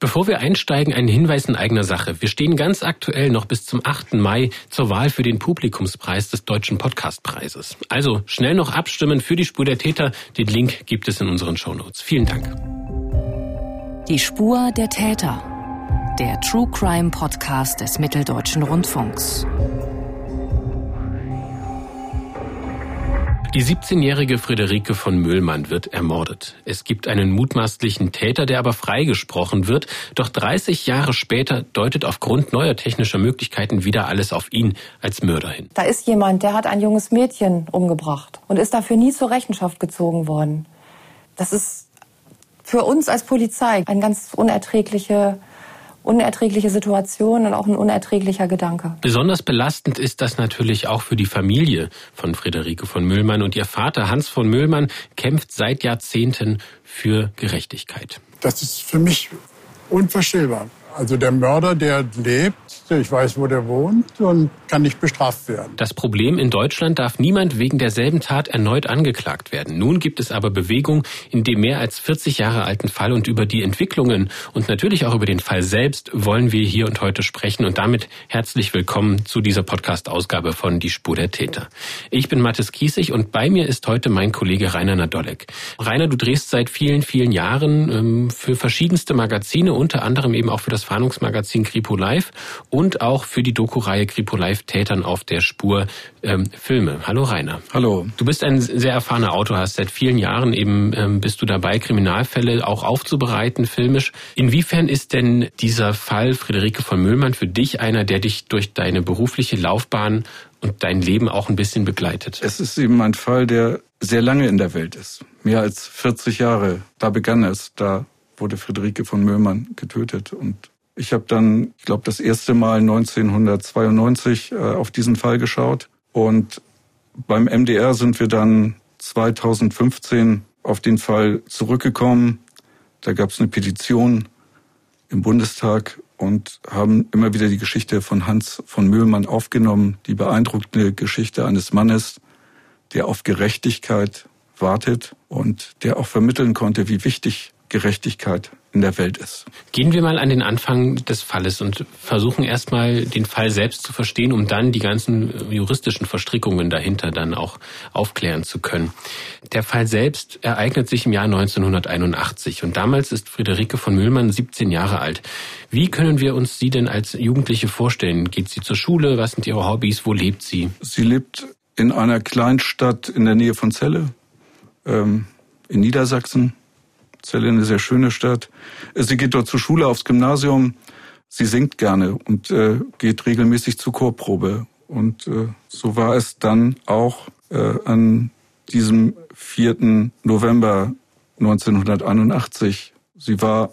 Bevor wir einsteigen, ein Hinweis in eigener Sache. Wir stehen ganz aktuell noch bis zum 8. Mai zur Wahl für den Publikumspreis des Deutschen Podcastpreises. Also schnell noch abstimmen für die Spur der Täter. Den Link gibt es in unseren Shownotes. Vielen Dank. Die Spur der Täter. Der True Crime Podcast des Mitteldeutschen Rundfunks. Die 17-jährige Friederike von Müllmann wird ermordet. Es gibt einen mutmaßlichen Täter, der aber freigesprochen wird. Doch 30 Jahre später deutet aufgrund neuer technischer Möglichkeiten wieder alles auf ihn als Mörder hin. Da ist jemand, der hat ein junges Mädchen umgebracht und ist dafür nie zur Rechenschaft gezogen worden. Das ist für uns als Polizei eine ganz unerträgliche unerträgliche Situation und auch ein unerträglicher Gedanke. Besonders belastend ist das natürlich auch für die Familie von Friederike von Müllmann und ihr Vater Hans von Müllmann kämpft seit Jahrzehnten für Gerechtigkeit. Das ist für mich unvorstellbar. Also der Mörder, der lebt, ich weiß, wo der wohnt und kann nicht bestraft werden. Das Problem in Deutschland darf niemand wegen derselben Tat erneut angeklagt werden. Nun gibt es aber Bewegung in dem mehr als 40 Jahre alten Fall und über die Entwicklungen und natürlich auch über den Fall selbst wollen wir hier und heute sprechen und damit herzlich willkommen zu dieser Podcast-Ausgabe von Die Spur der Täter. Ich bin Mathis Kiesig und bei mir ist heute mein Kollege Rainer Nadolek. Rainer, du drehst seit vielen, vielen Jahren ähm, für verschiedenste Magazine, unter anderem eben auch für das Fahndungsmagazin Kripo Live und auch für die Doku-Reihe Kripo Live Tätern auf der Spur ähm, Filme. Hallo Rainer. Hallo. Du bist ein sehr erfahrener Autor, hast seit vielen Jahren eben ähm, bist du dabei, Kriminalfälle auch aufzubereiten, filmisch. Inwiefern ist denn dieser Fall Friederike von Müllmann für dich einer, der dich durch deine berufliche Laufbahn und dein Leben auch ein bisschen begleitet? Es ist eben ein Fall, der sehr lange in der Welt ist. Mehr als 40 Jahre. Da begann es. Da wurde Friederike von Müllmann getötet und ich habe dann, ich glaube, das erste Mal 1992 äh, auf diesen Fall geschaut. Und beim MDR sind wir dann 2015 auf den Fall zurückgekommen. Da gab es eine Petition im Bundestag und haben immer wieder die Geschichte von Hans von Mühlmann aufgenommen. Die beeindruckende Geschichte eines Mannes, der auf Gerechtigkeit wartet und der auch vermitteln konnte, wie wichtig Gerechtigkeit in der Welt ist. Gehen wir mal an den Anfang des Falles und versuchen erstmal den Fall selbst zu verstehen, um dann die ganzen juristischen Verstrickungen dahinter dann auch aufklären zu können. Der Fall selbst ereignet sich im Jahr 1981 und damals ist Friederike von Müllmann 17 Jahre alt. Wie können wir uns sie denn als Jugendliche vorstellen? Geht sie zur Schule? Was sind ihre Hobbys? Wo lebt sie? Sie lebt in einer Kleinstadt in der Nähe von Celle ähm, in Niedersachsen Celle eine sehr schöne Stadt. Sie geht dort zur Schule, aufs Gymnasium. Sie singt gerne und äh, geht regelmäßig zur Chorprobe. Und äh, so war es dann auch äh, an diesem 4. November 1981. Sie war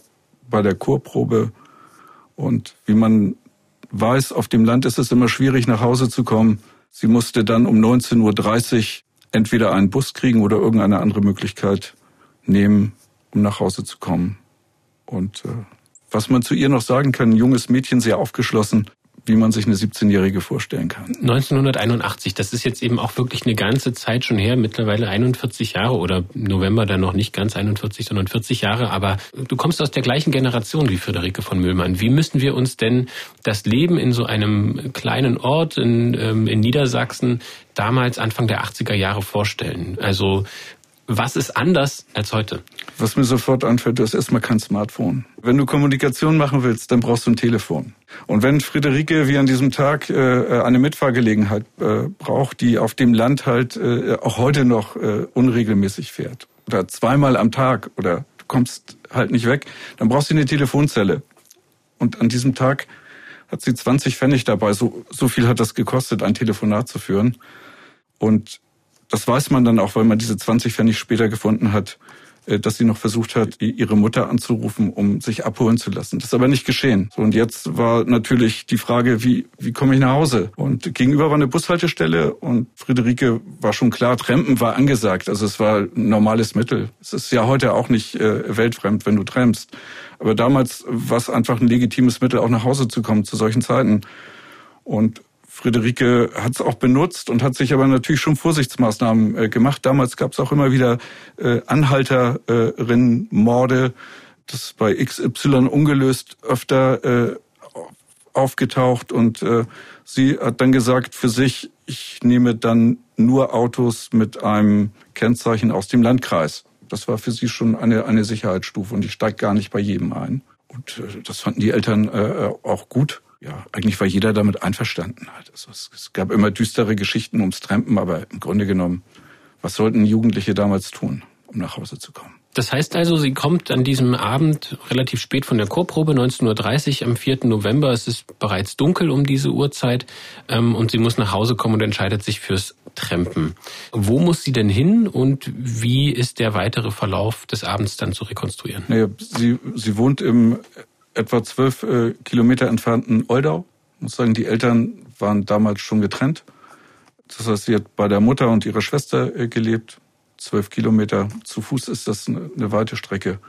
bei der Chorprobe und wie man weiß, auf dem Land ist es immer schwierig, nach Hause zu kommen. Sie musste dann um 19.30 Uhr entweder einen Bus kriegen oder irgendeine andere Möglichkeit nehmen, um nach Hause zu kommen. Und äh, was man zu ihr noch sagen kann, ein junges Mädchen, sehr aufgeschlossen, wie man sich eine 17-Jährige vorstellen kann. 1981, das ist jetzt eben auch wirklich eine ganze Zeit schon her, mittlerweile 41 Jahre oder November dann noch nicht ganz 41, sondern 40 Jahre, aber du kommst aus der gleichen Generation wie Friederike von Müllmann. Wie müssen wir uns denn das Leben in so einem kleinen Ort in, ähm, in Niedersachsen damals Anfang der 80er Jahre vorstellen? Also was ist anders als heute? Was mir sofort anfällt, du hast erstmal kein Smartphone. Wenn du Kommunikation machen willst, dann brauchst du ein Telefon. Und wenn Friederike wie an diesem Tag äh, eine Mitfahrgelegenheit äh, braucht, die auf dem Land halt äh, auch heute noch äh, unregelmäßig fährt oder zweimal am Tag oder du kommst halt nicht weg, dann brauchst du eine Telefonzelle. Und an diesem Tag hat sie 20 Pfennig dabei. So, so viel hat das gekostet, ein Telefonat zu führen. Und das weiß man dann auch, weil man diese 20 Pfennig später gefunden hat, äh, dass sie noch versucht hat, ihre Mutter anzurufen, um sich abholen zu lassen. Das ist aber nicht geschehen. und jetzt war natürlich die Frage, wie, wie komme ich nach Hause? Und gegenüber war eine Bushaltestelle und Friederike war schon klar, Trampen war angesagt. Also es war ein normales Mittel. Es ist ja heute auch nicht äh, weltfremd, wenn du trampst. Aber damals war es einfach ein legitimes Mittel, auch nach Hause zu kommen zu solchen Zeiten. Und Friederike hat es auch benutzt und hat sich aber natürlich schon Vorsichtsmaßnahmen äh, gemacht. Damals gab es auch immer wieder äh, Anhalterinnenmorde. Das ist bei XY ungelöst öfter äh, aufgetaucht und äh, sie hat dann gesagt für sich, ich nehme dann nur Autos mit einem Kennzeichen aus dem Landkreis. Das war für sie schon eine, eine Sicherheitsstufe und ich steige gar nicht bei jedem ein. Und äh, das fanden die Eltern äh, auch gut. Ja, eigentlich war jeder damit einverstanden. Halt. Also es, es gab immer düstere Geschichten ums Trampen, aber im Grunde genommen, was sollten Jugendliche damals tun, um nach Hause zu kommen? Das heißt also, sie kommt an diesem Abend relativ spät von der Chorprobe, 19.30 Uhr am 4. November. Es ist bereits dunkel um diese Uhrzeit ähm, und sie muss nach Hause kommen und entscheidet sich fürs Trampen. Wo muss sie denn hin und wie ist der weitere Verlauf des Abends dann zu rekonstruieren? Naja, sie, sie wohnt im etwa zwölf äh, Kilometer entfernten Oldau. Ich muss sagen, die Eltern waren damals schon getrennt. Das heißt, sie hat bei der Mutter und ihrer Schwester äh, gelebt zwölf Kilometer. Zu Fuß ist das eine, eine weite Strecke.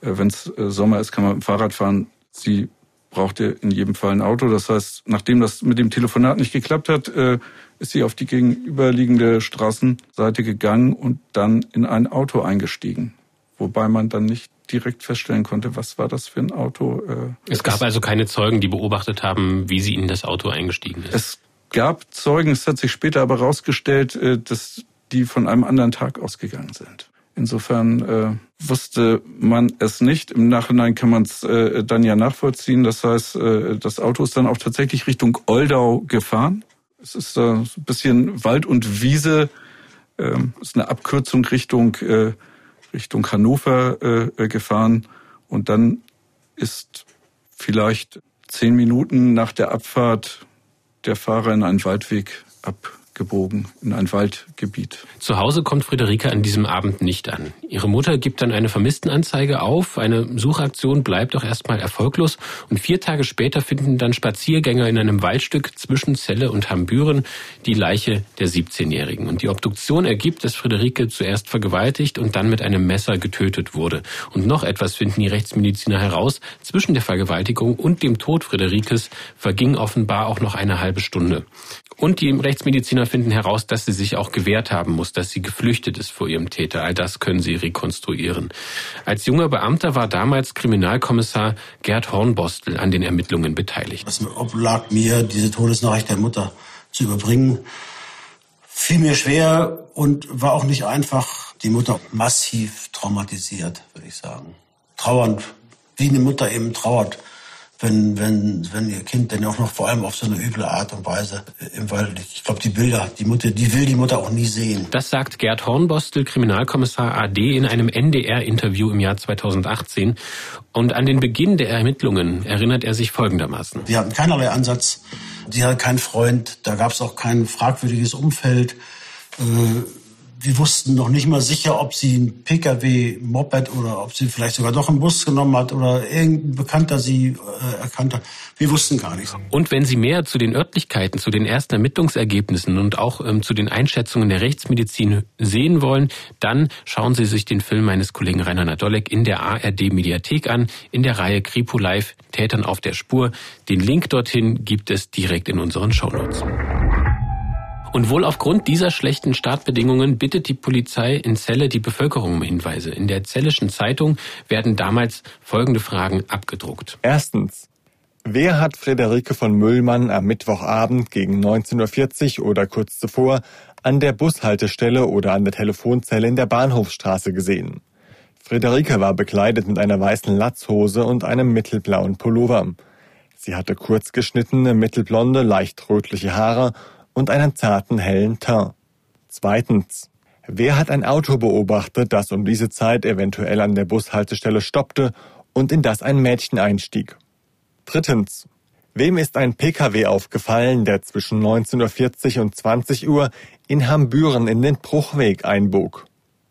Äh, Wenn es äh, Sommer ist, kann man mit dem Fahrrad fahren. Sie brauchte in jedem Fall ein Auto. Das heißt, nachdem das mit dem Telefonat nicht geklappt hat, äh, ist sie auf die gegenüberliegende Straßenseite gegangen und dann in ein Auto eingestiegen. Wobei man dann nicht direkt feststellen konnte, was war das für ein Auto. Es gab also keine Zeugen, die beobachtet haben, wie sie in das Auto eingestiegen ist. Es gab Zeugen, es hat sich später aber herausgestellt, dass die von einem anderen Tag ausgegangen sind. Insofern äh, wusste man es nicht. Im Nachhinein kann man es äh, dann ja nachvollziehen. Das heißt, äh, das Auto ist dann auch tatsächlich Richtung Oldau gefahren. Es ist da äh, ein bisschen Wald und Wiese. Äh, ist eine Abkürzung Richtung äh, Richtung Hannover äh, gefahren. Und dann ist vielleicht zehn Minuten nach der Abfahrt der Fahrer in einen Waldweg ab gebogen in ein Waldgebiet. Zu Hause kommt Friederike an diesem Abend nicht an. Ihre Mutter gibt dann eine Vermisstenanzeige auf. Eine Suchaktion bleibt auch erstmal erfolglos. Und vier Tage später finden dann Spaziergänger in einem Waldstück zwischen Celle und Hambüren die Leiche der 17-Jährigen. Und die Obduktion ergibt, dass Friederike zuerst vergewaltigt und dann mit einem Messer getötet wurde. Und noch etwas finden die Rechtsmediziner heraus. Zwischen der Vergewaltigung und dem Tod Friederikes verging offenbar auch noch eine halbe Stunde. Und die Rechtsmediziner finden heraus, dass sie sich auch gewehrt haben muss, dass sie geflüchtet ist vor ihrem Täter. All das können sie rekonstruieren. Als junger Beamter war damals Kriminalkommissar Gerd Hornbostel an den Ermittlungen beteiligt. Es oblag mir, diese Todesnachricht der Mutter zu überbringen. Fiel mir schwer und war auch nicht einfach. Die Mutter massiv traumatisiert, würde ich sagen. Trauernd, wie eine Mutter eben trauert wenn, wenn, wenn ihr Kind dann auch noch vor allem auf so eine üble Art und Weise im Wald. Ich glaube, die Bilder, die Mutter, die will die Mutter auch nie sehen. Das sagt Gerd Hornbostel, Kriminalkommissar AD, in einem NDR-Interview im Jahr 2018. Und an den Beginn der Ermittlungen erinnert er sich folgendermaßen. Wir hatten keinerlei Ansatz. Sie hatte keinen Freund. Da gab es auch kein fragwürdiges Umfeld. Äh, wir wussten noch nicht mal sicher, ob sie ein Pkw, Moped oder ob sie vielleicht sogar doch einen Bus genommen hat oder irgendein Bekannter sie äh, erkannt hat. Wir wussten gar nichts. Und wenn Sie mehr zu den Örtlichkeiten, zu den ersten Ermittlungsergebnissen und auch ähm, zu den Einschätzungen der Rechtsmedizin sehen wollen, dann schauen Sie sich den Film meines Kollegen Rainer Nadolek in der ARD Mediathek an, in der Reihe Kripo Live Tätern auf der Spur. Den Link dorthin gibt es direkt in unseren Shownotes. Und wohl aufgrund dieser schlechten Startbedingungen bittet die Polizei in Celle die Bevölkerung um Hinweise. In der Zellischen Zeitung werden damals folgende Fragen abgedruckt. Erstens. Wer hat Friederike von Müllmann am Mittwochabend gegen 19.40 Uhr oder kurz zuvor an der Bushaltestelle oder an der Telefonzelle in der Bahnhofsstraße gesehen? Friederike war bekleidet mit einer weißen Latzhose und einem mittelblauen Pullover. Sie hatte kurz geschnittene, mittelblonde, leicht rötliche Haare und einen zarten hellen Teint. Zweitens. Wer hat ein Auto beobachtet, das um diese Zeit eventuell an der Bushaltestelle stoppte und in das ein Mädchen einstieg? Drittens. Wem ist ein Pkw aufgefallen, der zwischen 19.40 Uhr und 20 Uhr in Hambüren in den Bruchweg einbog?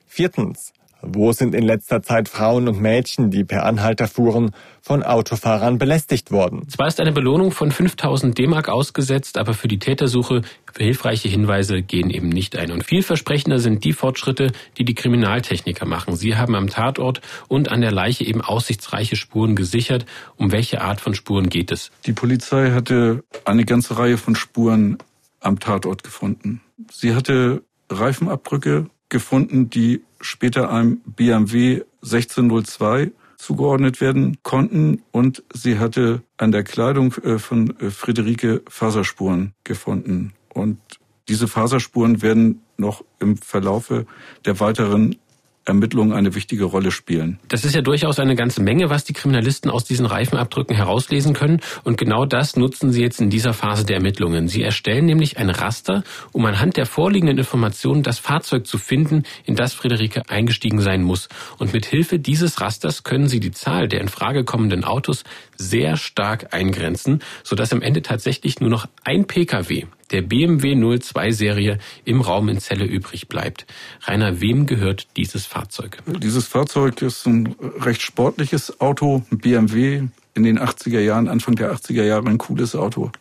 Viertens. Wo sind in letzter Zeit Frauen und Mädchen, die per Anhalter fuhren, von Autofahrern belästigt worden? Zwar ist eine Belohnung von 5000 D-Mark ausgesetzt, aber für die Tätersuche für hilfreiche Hinweise gehen eben nicht ein. Und vielversprechender sind die Fortschritte, die die Kriminaltechniker machen. Sie haben am Tatort und an der Leiche eben aussichtsreiche Spuren gesichert. Um welche Art von Spuren geht es? Die Polizei hatte eine ganze Reihe von Spuren am Tatort gefunden. Sie hatte Reifenabdrücke gefunden, die später einem BMW 1602 zugeordnet werden konnten und sie hatte an der Kleidung äh, von äh, Friederike Faserspuren gefunden. Und diese Faserspuren werden noch im Verlaufe der weiteren Ermittlungen eine wichtige Rolle spielen. Das ist ja durchaus eine ganze Menge, was die Kriminalisten aus diesen Reifenabdrücken herauslesen können. Und genau das nutzen sie jetzt in dieser Phase der Ermittlungen. Sie erstellen nämlich ein Raster, um anhand der vorliegenden Informationen das Fahrzeug zu finden, in das Friederike eingestiegen sein muss. Und mit Hilfe dieses Rasters können sie die Zahl der in Frage kommenden Autos sehr stark eingrenzen, sodass am Ende tatsächlich nur noch ein Pkw der BMW 02 Serie im Raum in Celle übrig bleibt. Rainer, wem gehört dieses Fahrzeug? Dieses Fahrzeug ist ein recht sportliches Auto, ein BMW in den 80er Jahren, Anfang der 80er Jahre ein cooles Auto.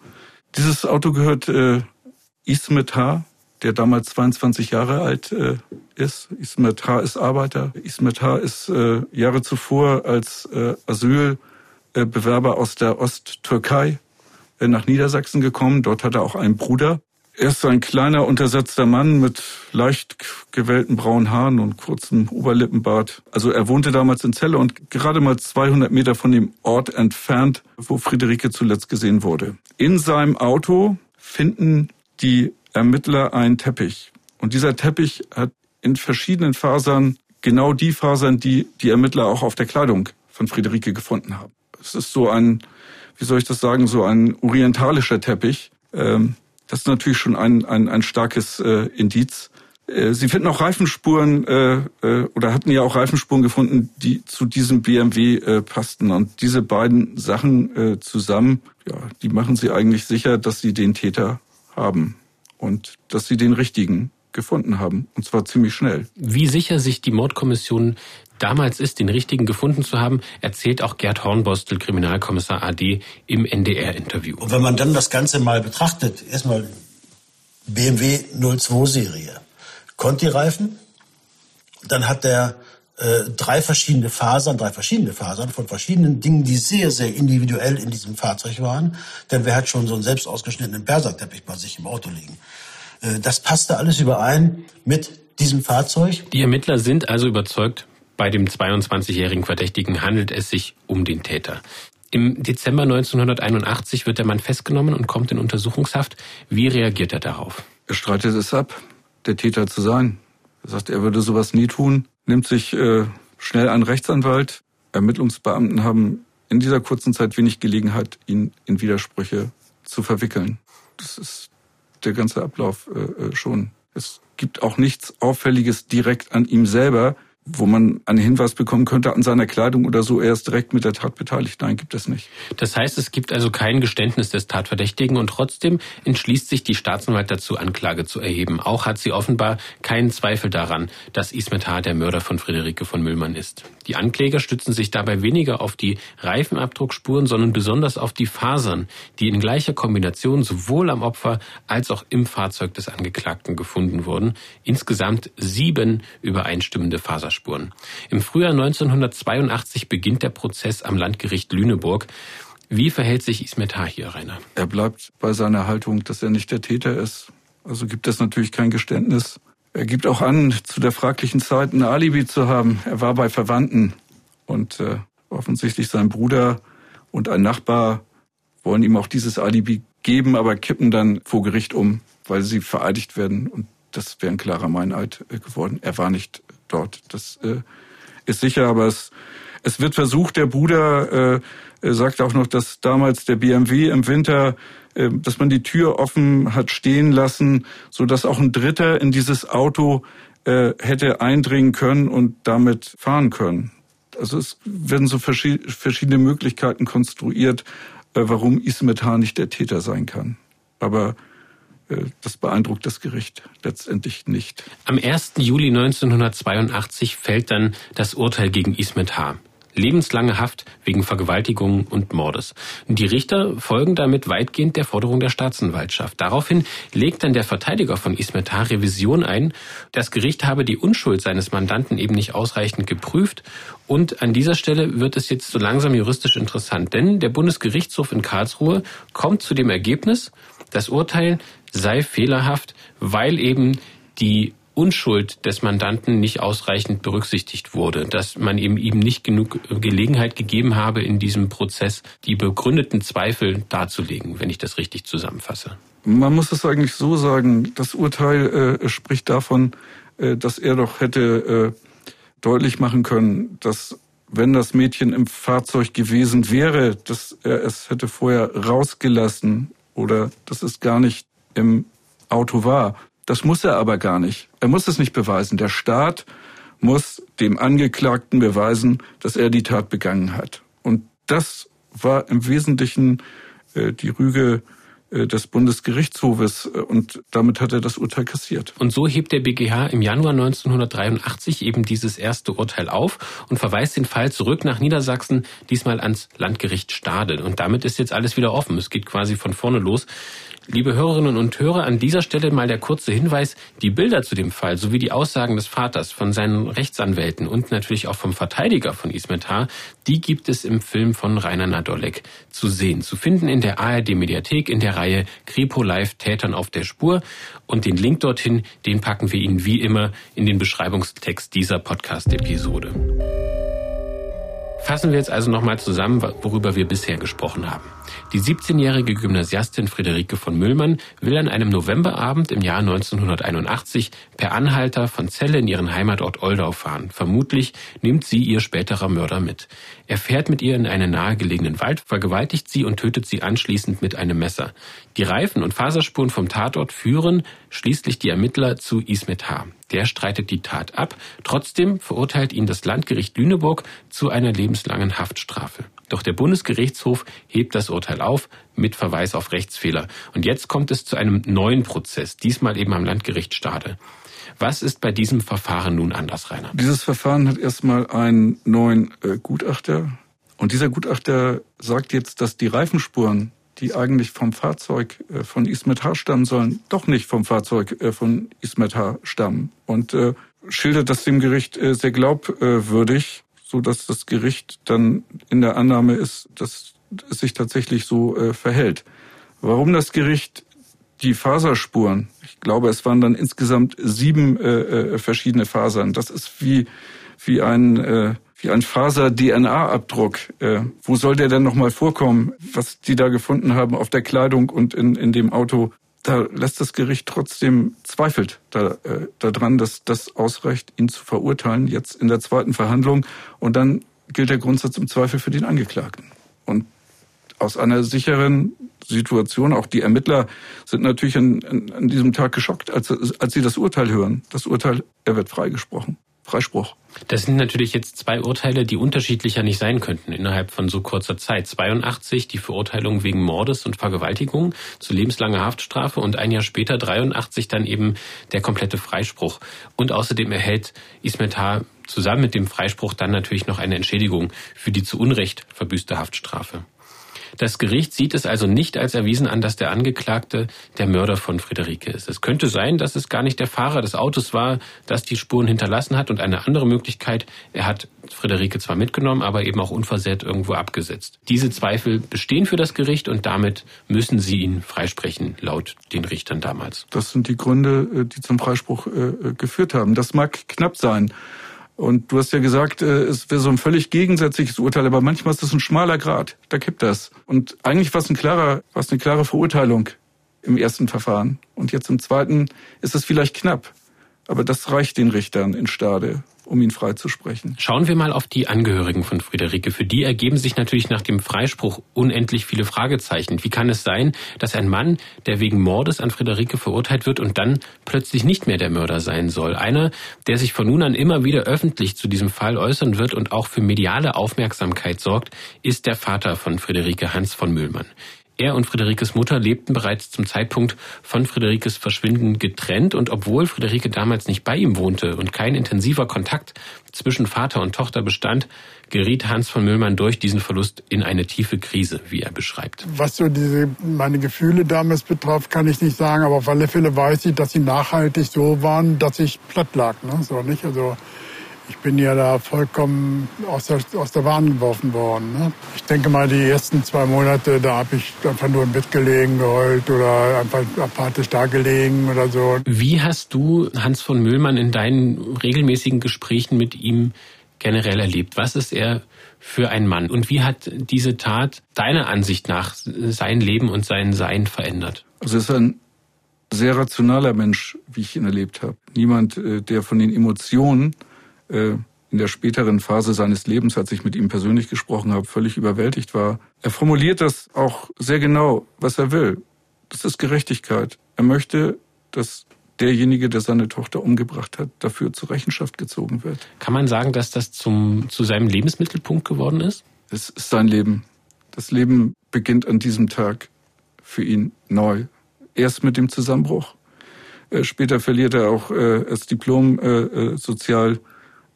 Dieses Auto gehört äh, Ismet H., der damals 22 Jahre alt äh, ist. Ismet H. ist Arbeiter. Ismet H. ist äh, Jahre zuvor als äh, Asylbewerber aus der Osttürkei äh, nach Niedersachsen gekommen. Dort hat er auch einen Bruder. Er ist ein kleiner, untersetzter Mann mit leicht gewellten braunen Haaren und kurzem Oberlippenbart. Also er wohnte damals in Celle und gerade mal 200 Meter von dem Ort entfernt, wo Friederike zuletzt gesehen wurde. In seinem Auto finden die Ermittler einen Teppich. Und dieser Teppich hat in verschiedenen Fasern genau die Fasern, die die Ermittler auch auf der Kleidung von Friederike gefunden haben. Es ist so ein wie soll ich das sagen, so ein orientalischer Teppich. Ähm, das ist natürlich schon ein, ein, ein starkes äh, Indiz. Äh, Sie finden auch Reifenspuren äh, äh, oder hatten ja auch Reifenspuren gefunden, die zu diesem BMW äh, passten. Und diese beiden Sachen äh, zusammen, ja, die machen Sie eigentlich sicher, dass Sie den Täter haben und dass Sie den richtigen gefunden haben. Und zwar ziemlich schnell. Wie sicher sich die Mordkommission damals ist, den richtigen gefunden zu haben, erzählt auch Gerd Hornbostel, Kriminalkommissar AD, im NDR-Interview. Und wenn man dann das Ganze mal betrachtet, erstmal BMW 02 Serie, Conti-Reifen, dann hat der äh, drei verschiedene Fasern, drei verschiedene Fasern von verschiedenen Dingen, die sehr, sehr individuell in diesem Fahrzeug waren. Denn wer hat schon so einen selbst ausgeschnittenen Perserteppich bei sich im Auto liegen? Äh, das passte alles überein mit diesem Fahrzeug. Die Ermittler sind also überzeugt, bei dem 22-jährigen Verdächtigen handelt es sich um den Täter. Im Dezember 1981 wird der Mann festgenommen und kommt in Untersuchungshaft. Wie reagiert er darauf? Er streitet es ab, der Täter zu sein. Er sagt, er würde sowas nie tun, nimmt sich äh, schnell einen Rechtsanwalt. Ermittlungsbeamten haben in dieser kurzen Zeit wenig Gelegenheit, ihn in Widersprüche zu verwickeln. Das ist der ganze Ablauf äh, äh schon. Es gibt auch nichts Auffälliges direkt an ihm selber, wo man einen Hinweis bekommen könnte an seiner Kleidung oder so, er ist direkt mit der Tat beteiligt. Nein, gibt es nicht. Das heißt, es gibt also kein Geständnis des Tatverdächtigen und trotzdem entschließt sich die Staatsanwalt dazu, Anklage zu erheben. Auch hat sie offenbar keinen Zweifel daran, dass Ismet H. der Mörder von Friederike von Müllmann ist. Die Ankläger stützen sich dabei weniger auf die Reifenabdruckspuren, sondern besonders auf die Fasern, die in gleicher Kombination sowohl am Opfer als auch im Fahrzeug des Angeklagten gefunden wurden. Insgesamt sieben übereinstimmende Fasern. Spuren. Im Frühjahr 1982 beginnt der Prozess am Landgericht Lüneburg. Wie verhält sich Ismet H. hier, Rainer? Er bleibt bei seiner Haltung, dass er nicht der Täter ist. Also gibt es natürlich kein Geständnis. Er gibt auch an, zu der fraglichen Zeit ein Alibi zu haben. Er war bei Verwandten und äh, offensichtlich sein Bruder und ein Nachbar wollen ihm auch dieses Alibi geben, aber kippen dann vor Gericht um, weil sie vereidigt werden. Und das wäre ein klarer Meineid äh, geworden. Er war nicht dort. Das äh, ist sicher, aber es, es wird versucht, der Bruder äh, sagt auch noch, dass damals der BMW im Winter, äh, dass man die Tür offen hat stehen lassen, so dass auch ein Dritter in dieses Auto äh, hätte eindringen können und damit fahren können. Also es werden so verschiedene Möglichkeiten konstruiert, äh, warum Ismet H. nicht der Täter sein kann. Aber äh, das beeindruckt das Gericht letztendlich nicht. Am 1. Juli 1982 fällt dann das Urteil gegen Ismet H. Lebenslange Haft wegen Vergewaltigung und Mordes. Die Richter folgen damit weitgehend der Forderung der Staatsanwaltschaft. Daraufhin legt dann der Verteidiger von Ismet H. Revision ein. Das Gericht habe die Unschuld seines Mandanten eben nicht ausreichend geprüft. Und an dieser Stelle wird es jetzt so langsam juristisch interessant, denn der Bundesgerichtshof in Karlsruhe kommt zu dem Ergebnis, das Urteil sei fehlerhaft, weil eben die Unschuld des Mandanten nicht ausreichend berücksichtigt wurde, dass man eben ihm nicht genug Gelegenheit gegeben habe, in diesem Prozess die begründeten Zweifel darzulegen, wenn ich das richtig zusammenfasse. Man muss es eigentlich so sagen, das Urteil äh, spricht davon, äh, dass er doch hätte äh, deutlich machen können, dass wenn das Mädchen im Fahrzeug gewesen wäre, dass er es hätte vorher rausgelassen oder dass es gar nicht im Auto war. Das muss er aber gar nicht. Er muss es nicht beweisen. Der Staat muss dem Angeklagten beweisen, dass er die Tat begangen hat. Und das war im Wesentlichen äh, die Rüge äh, des Bundesgerichtshofes äh, und damit hat er das Urteil kassiert. Und so hebt der BGH im Januar 1983 eben dieses erste Urteil auf und verweist den Fall zurück nach Niedersachsen, diesmal ans Landgericht Stade. Und damit ist jetzt alles wieder offen. Es geht quasi von vorne los. Liebe Hörerinnen und Hörer, an dieser Stelle mal der kurze Hinweis, die Bilder zu dem Fall sowie die Aussagen des Vaters von seinen Rechtsanwälten und natürlich auch vom Verteidiger von Ismet die gibt es im Film von Rainer Nadolek zu sehen, zu finden in der ARD Mediathek in der Reihe Kripo Live Tätern auf der Spur und den Link dorthin, den packen wir Ihnen wie immer in den Beschreibungstext dieser Podcast-Episode. Fassen wir jetzt also nochmal zusammen, worüber wir bisher gesprochen haben. Die 17-jährige Gymnasiastin Friederike von Müllmann will an einem Novemberabend im Jahr 1981 per Anhalter von Celle in ihren Heimatort Oldau fahren. Vermutlich nimmt sie ihr späterer Mörder mit. Er fährt mit ihr in einen nahegelegenen Wald, vergewaltigt sie und tötet sie anschließend mit einem Messer. Die Reifen und Faserspuren vom Tatort führen schließlich die Ermittler zu Ismet H. Der streitet die Tat ab. Trotzdem verurteilt ihn das Landgericht Lüneburg zu einer lebenslangen Haftstrafe. Doch der Bundesgerichtshof hebt das Urteil auf mit Verweis auf Rechtsfehler. Und jetzt kommt es zu einem neuen Prozess, diesmal eben am Landgericht Stade. Was ist bei diesem Verfahren nun anders, Rainer? Dieses Verfahren hat erstmal einen neuen äh, Gutachter. Und dieser Gutachter sagt jetzt, dass die Reifenspuren, die eigentlich vom Fahrzeug äh, von Ismet H. stammen sollen, doch nicht vom Fahrzeug äh, von Ismet H. stammen. Und äh, schildert das dem Gericht äh, sehr glaubwürdig so dass das Gericht dann in der Annahme ist, dass es sich tatsächlich so äh, verhält. Warum das Gericht die Faserspuren, ich glaube, es waren dann insgesamt sieben äh, äh, verschiedene Fasern. Das ist wie wie ein äh, wie ein Faser-DNA-Abdruck. Äh, wo soll der denn nochmal vorkommen, was die da gefunden haben auf der Kleidung und in, in dem Auto? da lässt das Gericht trotzdem zweifelt da, äh, daran, dass das ausreicht, ihn zu verurteilen, jetzt in der zweiten Verhandlung. Und dann gilt der Grundsatz im Zweifel für den Angeklagten. Und aus einer sicheren Situation, auch die Ermittler sind natürlich an, an, an diesem Tag geschockt, als, als sie das Urteil hören. Das Urteil, er wird freigesprochen. Freispruch. Das sind natürlich jetzt zwei Urteile, die unterschiedlicher nicht sein könnten innerhalb von so kurzer Zeit. 82 die Verurteilung wegen Mordes und Vergewaltigung zu lebenslanger Haftstrafe und ein Jahr später 83 dann eben der komplette Freispruch. Und außerdem erhält Ismet H. zusammen mit dem Freispruch dann natürlich noch eine Entschädigung für die zu Unrecht verbüßte Haftstrafe. Das Gericht sieht es also nicht als erwiesen an, dass der Angeklagte der Mörder von Friederike ist. Es könnte sein, dass es gar nicht der Fahrer des Autos war, das die Spuren hinterlassen hat und eine andere Möglichkeit, er hat Friederike zwar mitgenommen, aber eben auch unversehrt irgendwo abgesetzt. Diese Zweifel bestehen für das Gericht und damit müssen sie ihn freisprechen, laut den Richtern damals. Das sind die Gründe, äh, die zum Freispruch äh, äh, geführt haben. Das mag knapp sein. Und du hast ja gesagt, äh, es wäre so ein völlig gegensätzliches Urteil, aber manchmal ist das ein schmaler Grad. Da kippt das. Und eigentlich war es ein klarer, war es eine klare Verurteilung im ersten Verfahren. Und jetzt im zweiten ist es vielleicht knapp. Aber das reicht den Richtern in Stade um ihn freizusprechen. Schauen wir mal auf die Angehörigen von Friederike. Für die ergeben sich natürlich nach dem Freispruch unendlich viele Fragezeichen. Wie kann es sein, dass ein Mann, der wegen Mordes an Friederike verurteilt wird und dann plötzlich nicht mehr der Mörder sein soll? Einer, der sich von nun an immer wieder öffentlich zu diesem Fall äußern wird und auch für mediale Aufmerksamkeit sorgt, ist der Vater von Friederike Hans von Mühlmann. Er und Friederikes Mutter lebten bereits zum Zeitpunkt von Friederikes Verschwinden getrennt und obwohl Friederike damals nicht bei ihm wohnte und kein intensiver Kontakt zwischen Vater und Tochter bestand, geriet Hans von Müllmann durch diesen Verlust in eine tiefe Krise, wie er beschreibt. Was so diese, meine Gefühle damals betraf, kann ich nicht sagen, aber auf alle Fälle weiß ich, dass sie nachhaltig so waren, dass ich platt lag. Ne? So, nicht? Also Ich bin ja da vollkommen aus der, aus der Bahn geworfen worden. Ne? Ich denke mal, die ersten zwei Monate, da habe ich einfach nur im Bett gelegen, geheult oder einfach apathisch da gelegen oder so. Wie hast du Hans von Müllmann in deinen regelmäßigen Gesprächen mit ihm generell erlebt? Was ist er für ein Mann? Und wie hat diese Tat deiner Ansicht nach sein Leben und sein Sein verändert? Also es ist ein sehr rationaler Mensch, wie ich ihn erlebt habe. Niemand, äh, der von den Emotionen äh, in der späteren Phase seines Lebens, als ich mit ihm persönlich gesprochen habe, völlig überwältigt war. Er formuliert das auch sehr genau, was er will. Das ist Gerechtigkeit. Er möchte, dass derjenige, der seine Tochter umgebracht hat, dafür zur Rechenschaft gezogen wird. Kann man sagen, dass das zum, zu seinem Lebensmittelpunkt geworden ist? Es ist sein Leben. Das Leben beginnt an diesem Tag für ihn neu. Erst mit dem Zusammenbruch. Äh, später verliert er auch äh, das Diplom äh,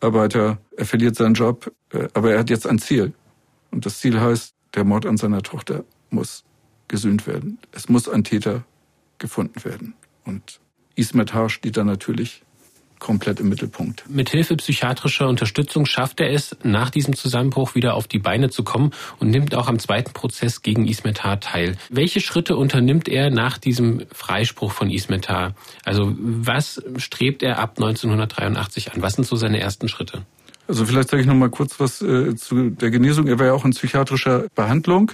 Sozialarbeiter. Er verliert seinen Job, aber er hat jetzt ein Ziel. Und das Ziel heißt, der Mord an seiner Tochter muss gesühnt werden. Es muss ein Täter gefunden werden. Und Ismet Haar steht da natürlich komplett im Mittelpunkt. Mit Hilfe psychiatrischer Unterstützung schafft er es, nach diesem Zusammenbruch wieder auf die Beine zu kommen und nimmt auch am zweiten Prozess gegen Ismet Haar teil. Welche Schritte unternimmt er nach diesem Freispruch von Ismet Haar? Also was strebt er ab 1983 an? Was sind so seine ersten Schritte? Also vielleicht sage ich noch mal kurz was äh, zu der Genesung. Er war ja auch in psychiatrischer Behandlung.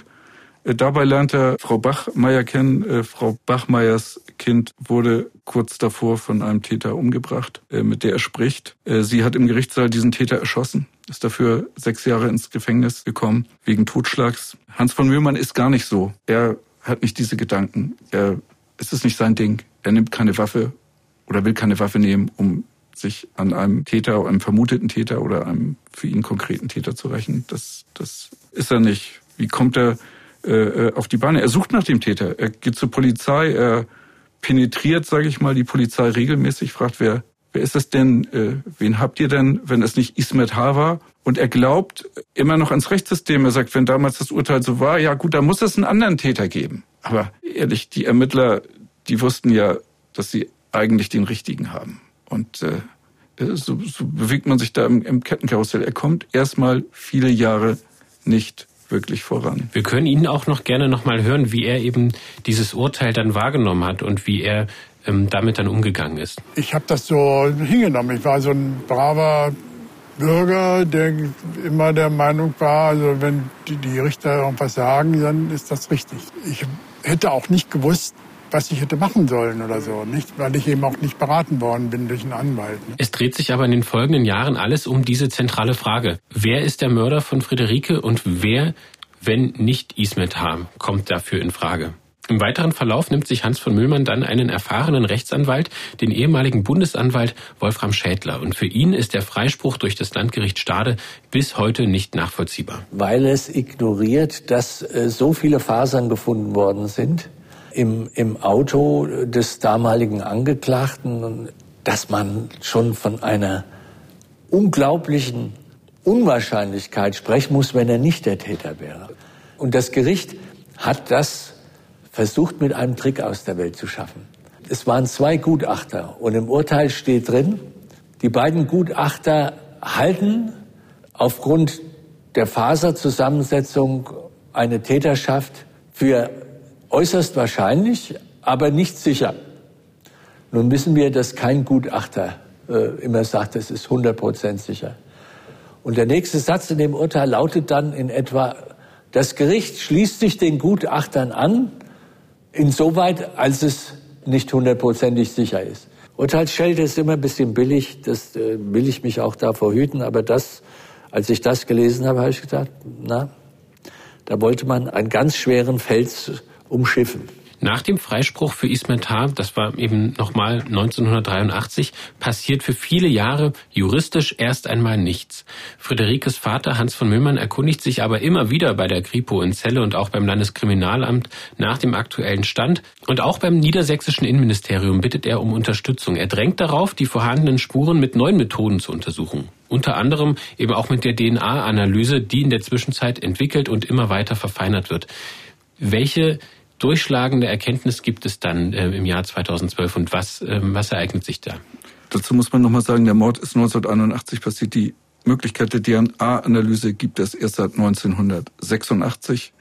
Äh, dabei lernt er Frau Bachmeier kennen. Äh, Frau Bachmeiers Kind wurde kurz davor von einem Täter umgebracht, äh, mit der er spricht. Sie hat im Gerichtssaal diesen Täter erschossen, ist dafür sechs Jahre ins Gefängnis gekommen, wegen Totschlags. Hans von Mühlmann ist gar nicht so. Er hat nicht diese Gedanken. Er, es ist nicht sein Ding. Er nimmt keine Waffe oder will keine Waffe nehmen, um sich an einem Täter, einem vermuteten Täter oder einem für ihn konkreten Täter zu rächen. Das, das ist er nicht. Wie kommt er äh, äh, auf die Beine. Er sucht nach dem Täter. Er geht zur Polizei, er penetriert, sage ich mal, die Polizei regelmäßig, fragt, wer, wer ist es denn, äh, wen habt ihr denn, wenn es nicht Ismet H. war? Und er glaubt immer noch ans Rechtssystem. Er sagt, wenn damals das Urteil so war, ja gut, da muss es einen anderen Täter geben. Aber ehrlich, die Ermittler, die wussten ja, dass sie eigentlich den richtigen haben. Und äh, so, so bewegt man sich da im, im Kettenkarussell. Er kommt erstmal viele Jahre nicht wirklich voran. Wir können ihn auch noch gerne noch mal hören, wie er eben dieses Urteil dann wahrgenommen hat und wie er ähm, damit dann umgegangen ist. Ich habe das so hingenommen. Ich war so ein braver Bürger, der immer der Meinung war, also wenn die, die Richter irgendwas sagen, dann ist das richtig. Ich hätte auch nicht gewusst, was ich hätte machen sollen oder so, nicht, weil ich eben auch nicht beraten worden bin durch einen Anwalt. Ne? Es dreht sich aber in den folgenden Jahren alles um diese zentrale Frage. Wer ist der Mörder von Friederike und wer, wenn nicht Ismet Harm, kommt dafür in Frage? Im weiteren Verlauf nimmt sich Hans von Müllmann dann einen erfahrenen Rechtsanwalt, den ehemaligen Bundesanwalt Wolfram Schädler. Und für ihn ist der Freispruch durch das Landgericht Stade bis heute nicht nachvollziehbar. Weil es ignoriert, dass äh, so viele Fasern gefunden worden sind, im, im Auto des damaligen Angeklagten, dass man schon von einer unglaublichen Unwahrscheinlichkeit sprechen muss, wenn er nicht der Täter wäre. Und das Gericht hat das versucht, mit einem Trick aus der Welt zu schaffen. Es waren zwei Gutachter und im Urteil steht drin, die beiden Gutachter halten aufgrund der Faserzusammensetzung eine Täterschaft für äußerst wahrscheinlich, aber nicht sicher. Nun wissen wir, dass kein Gutachter äh, immer sagt, es ist 100 Prozent sicher. Und der nächste Satz in dem Urteil lautet dann in etwa, das Gericht schließt sich den Gutachtern an, insoweit, als es nicht hundertprozentig sicher ist. Urteilsschelte ist immer ein bisschen billig, das äh, will ich mich auch davor hüten, aber das, als ich das gelesen habe, habe ich gedacht, na, da wollte man einen ganz schweren Fels umschiffen. Nach dem Freispruch für Ismentar, das war eben nochmal 1983, passiert für viele Jahre juristisch erst einmal nichts. Friederikes Vater Hans von Müllmann erkundigt sich aber immer wieder bei der Kripo in Celle und auch beim Landeskriminalamt nach dem aktuellen Stand. Und auch beim niedersächsischen Innenministerium bittet er um Unterstützung. Er drängt darauf, die vorhandenen Spuren mit neuen Methoden zu untersuchen. Unter anderem eben auch mit der DNA-Analyse, die in der Zwischenzeit entwickelt und immer weiter verfeinert wird. Welche durchschlagende Erkenntnis gibt es dann äh, im Jahr 2012 und was, äh, was ereignet sich da? dazu muss man nochmal sagen, der Mord ist 1981 passiert. Die Möglichkeit der DNA-Analyse gibt es erst seit 1986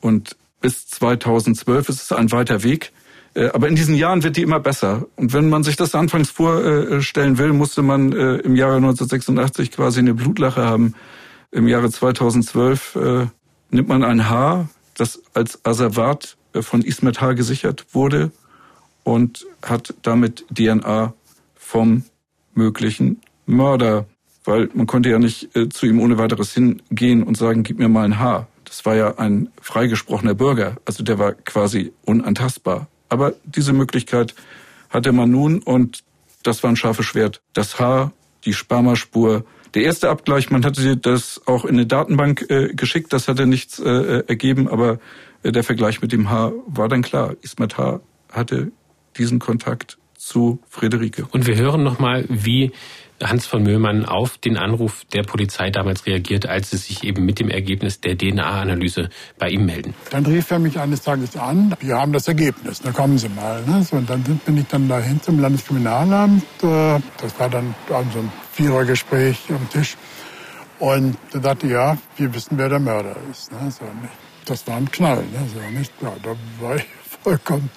und bis 2012 ist es ein weiter Weg. Äh, aber in diesen Jahren wird die immer besser. Und wenn man sich das anfangs vorstellen will, musste man äh, im Jahre 1986 quasi eine Blutlache haben. Im Jahre 2012 äh, nimmt man ein Haar, das als Asservat von Ismet Haar gesichert wurde und hat damit DNA vom möglichen Mörder. Weil man konnte ja nicht zu ihm ohne weiteres hingehen und sagen, gib mir mal ein Haar. Das war ja ein freigesprochener Bürger. Also der war quasi unantastbar. Aber diese Möglichkeit hatte man nun und das war ein scharfes Schwert. Das Haar, die Spermaspur. Der erste Abgleich, man hatte das auch in eine Datenbank äh, geschickt, das hatte nichts äh, ergeben, aber äh, der Vergleich mit dem Haar war dann klar. Ismet Haar hatte diesen Kontakt zu Friederike. Und wir hören nochmal, wie Hans von Möhlmann auf den Anruf der Polizei damals reagiert, als sie sich eben mit dem Ergebnis der DNA-Analyse bei ihm melden. Dann rief er mich eines Tages an, wir haben das Ergebnis, da kommen Sie mal. Ne? So, und dann bin ich dann dahin zum Landeskriminalamt. Äh, das war dann so ein Vierergespräch am Tisch. Und da dachte ich, ja, wir wissen, wer der Mörder ist. Ne? So, das war ein Knall. Ne? So, nicht? Ja, da war ich vollkommen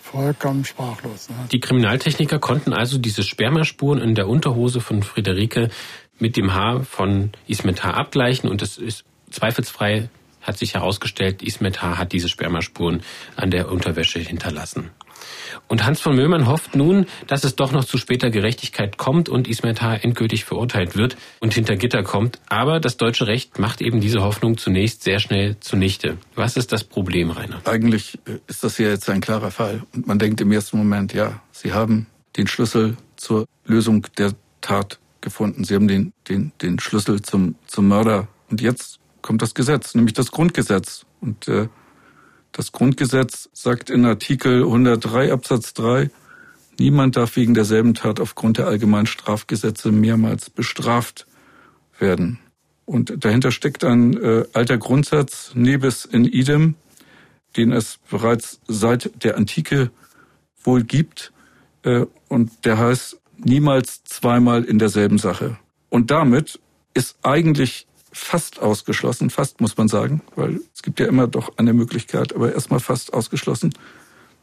vollkommen sprachlos. Ne? Die Kriminaltechniker konnten also diese Spermaspuren in der Unterhose von Friederike mit dem Haar von Ismet H. abgleichen und es ist zweifelsfrei hat sich herausgestellt, Ismet H. hat diese Spermaspuren an der Unterwäsche hinterlassen. Und Hans von Möhlmann hofft nun, dass es doch noch zu später Gerechtigkeit kommt und Ismet H. endgültig verurteilt wird und hinter Gitter kommt. Aber das deutsche Recht macht eben diese Hoffnung zunächst sehr schnell zunichte. Was ist das Problem, Rainer? Eigentlich äh, ist das ja jetzt ein klarer Fall. Und man denkt im ersten Moment, ja, Sie haben den Schlüssel zur Lösung der Tat gefunden. Sie haben den, den, den Schlüssel zum, zum Mörder. Und jetzt kommt das Gesetz, nämlich das Grundgesetz. Und äh, das Grundgesetz sagt in Artikel 103 Absatz 3, niemand darf wegen derselben Tat aufgrund der allgemeinen Strafgesetze mehrmals bestraft werden. Und dahinter steckt ein äh, alter Grundsatz, nebis in idem, den es bereits seit der Antike wohl gibt. Äh, und der heißt, niemals zweimal in derselben Sache. Und damit ist eigentlich fast ausgeschlossen, fast muss man sagen, weil es gibt ja immer doch eine Möglichkeit, aber erstmal fast ausgeschlossen,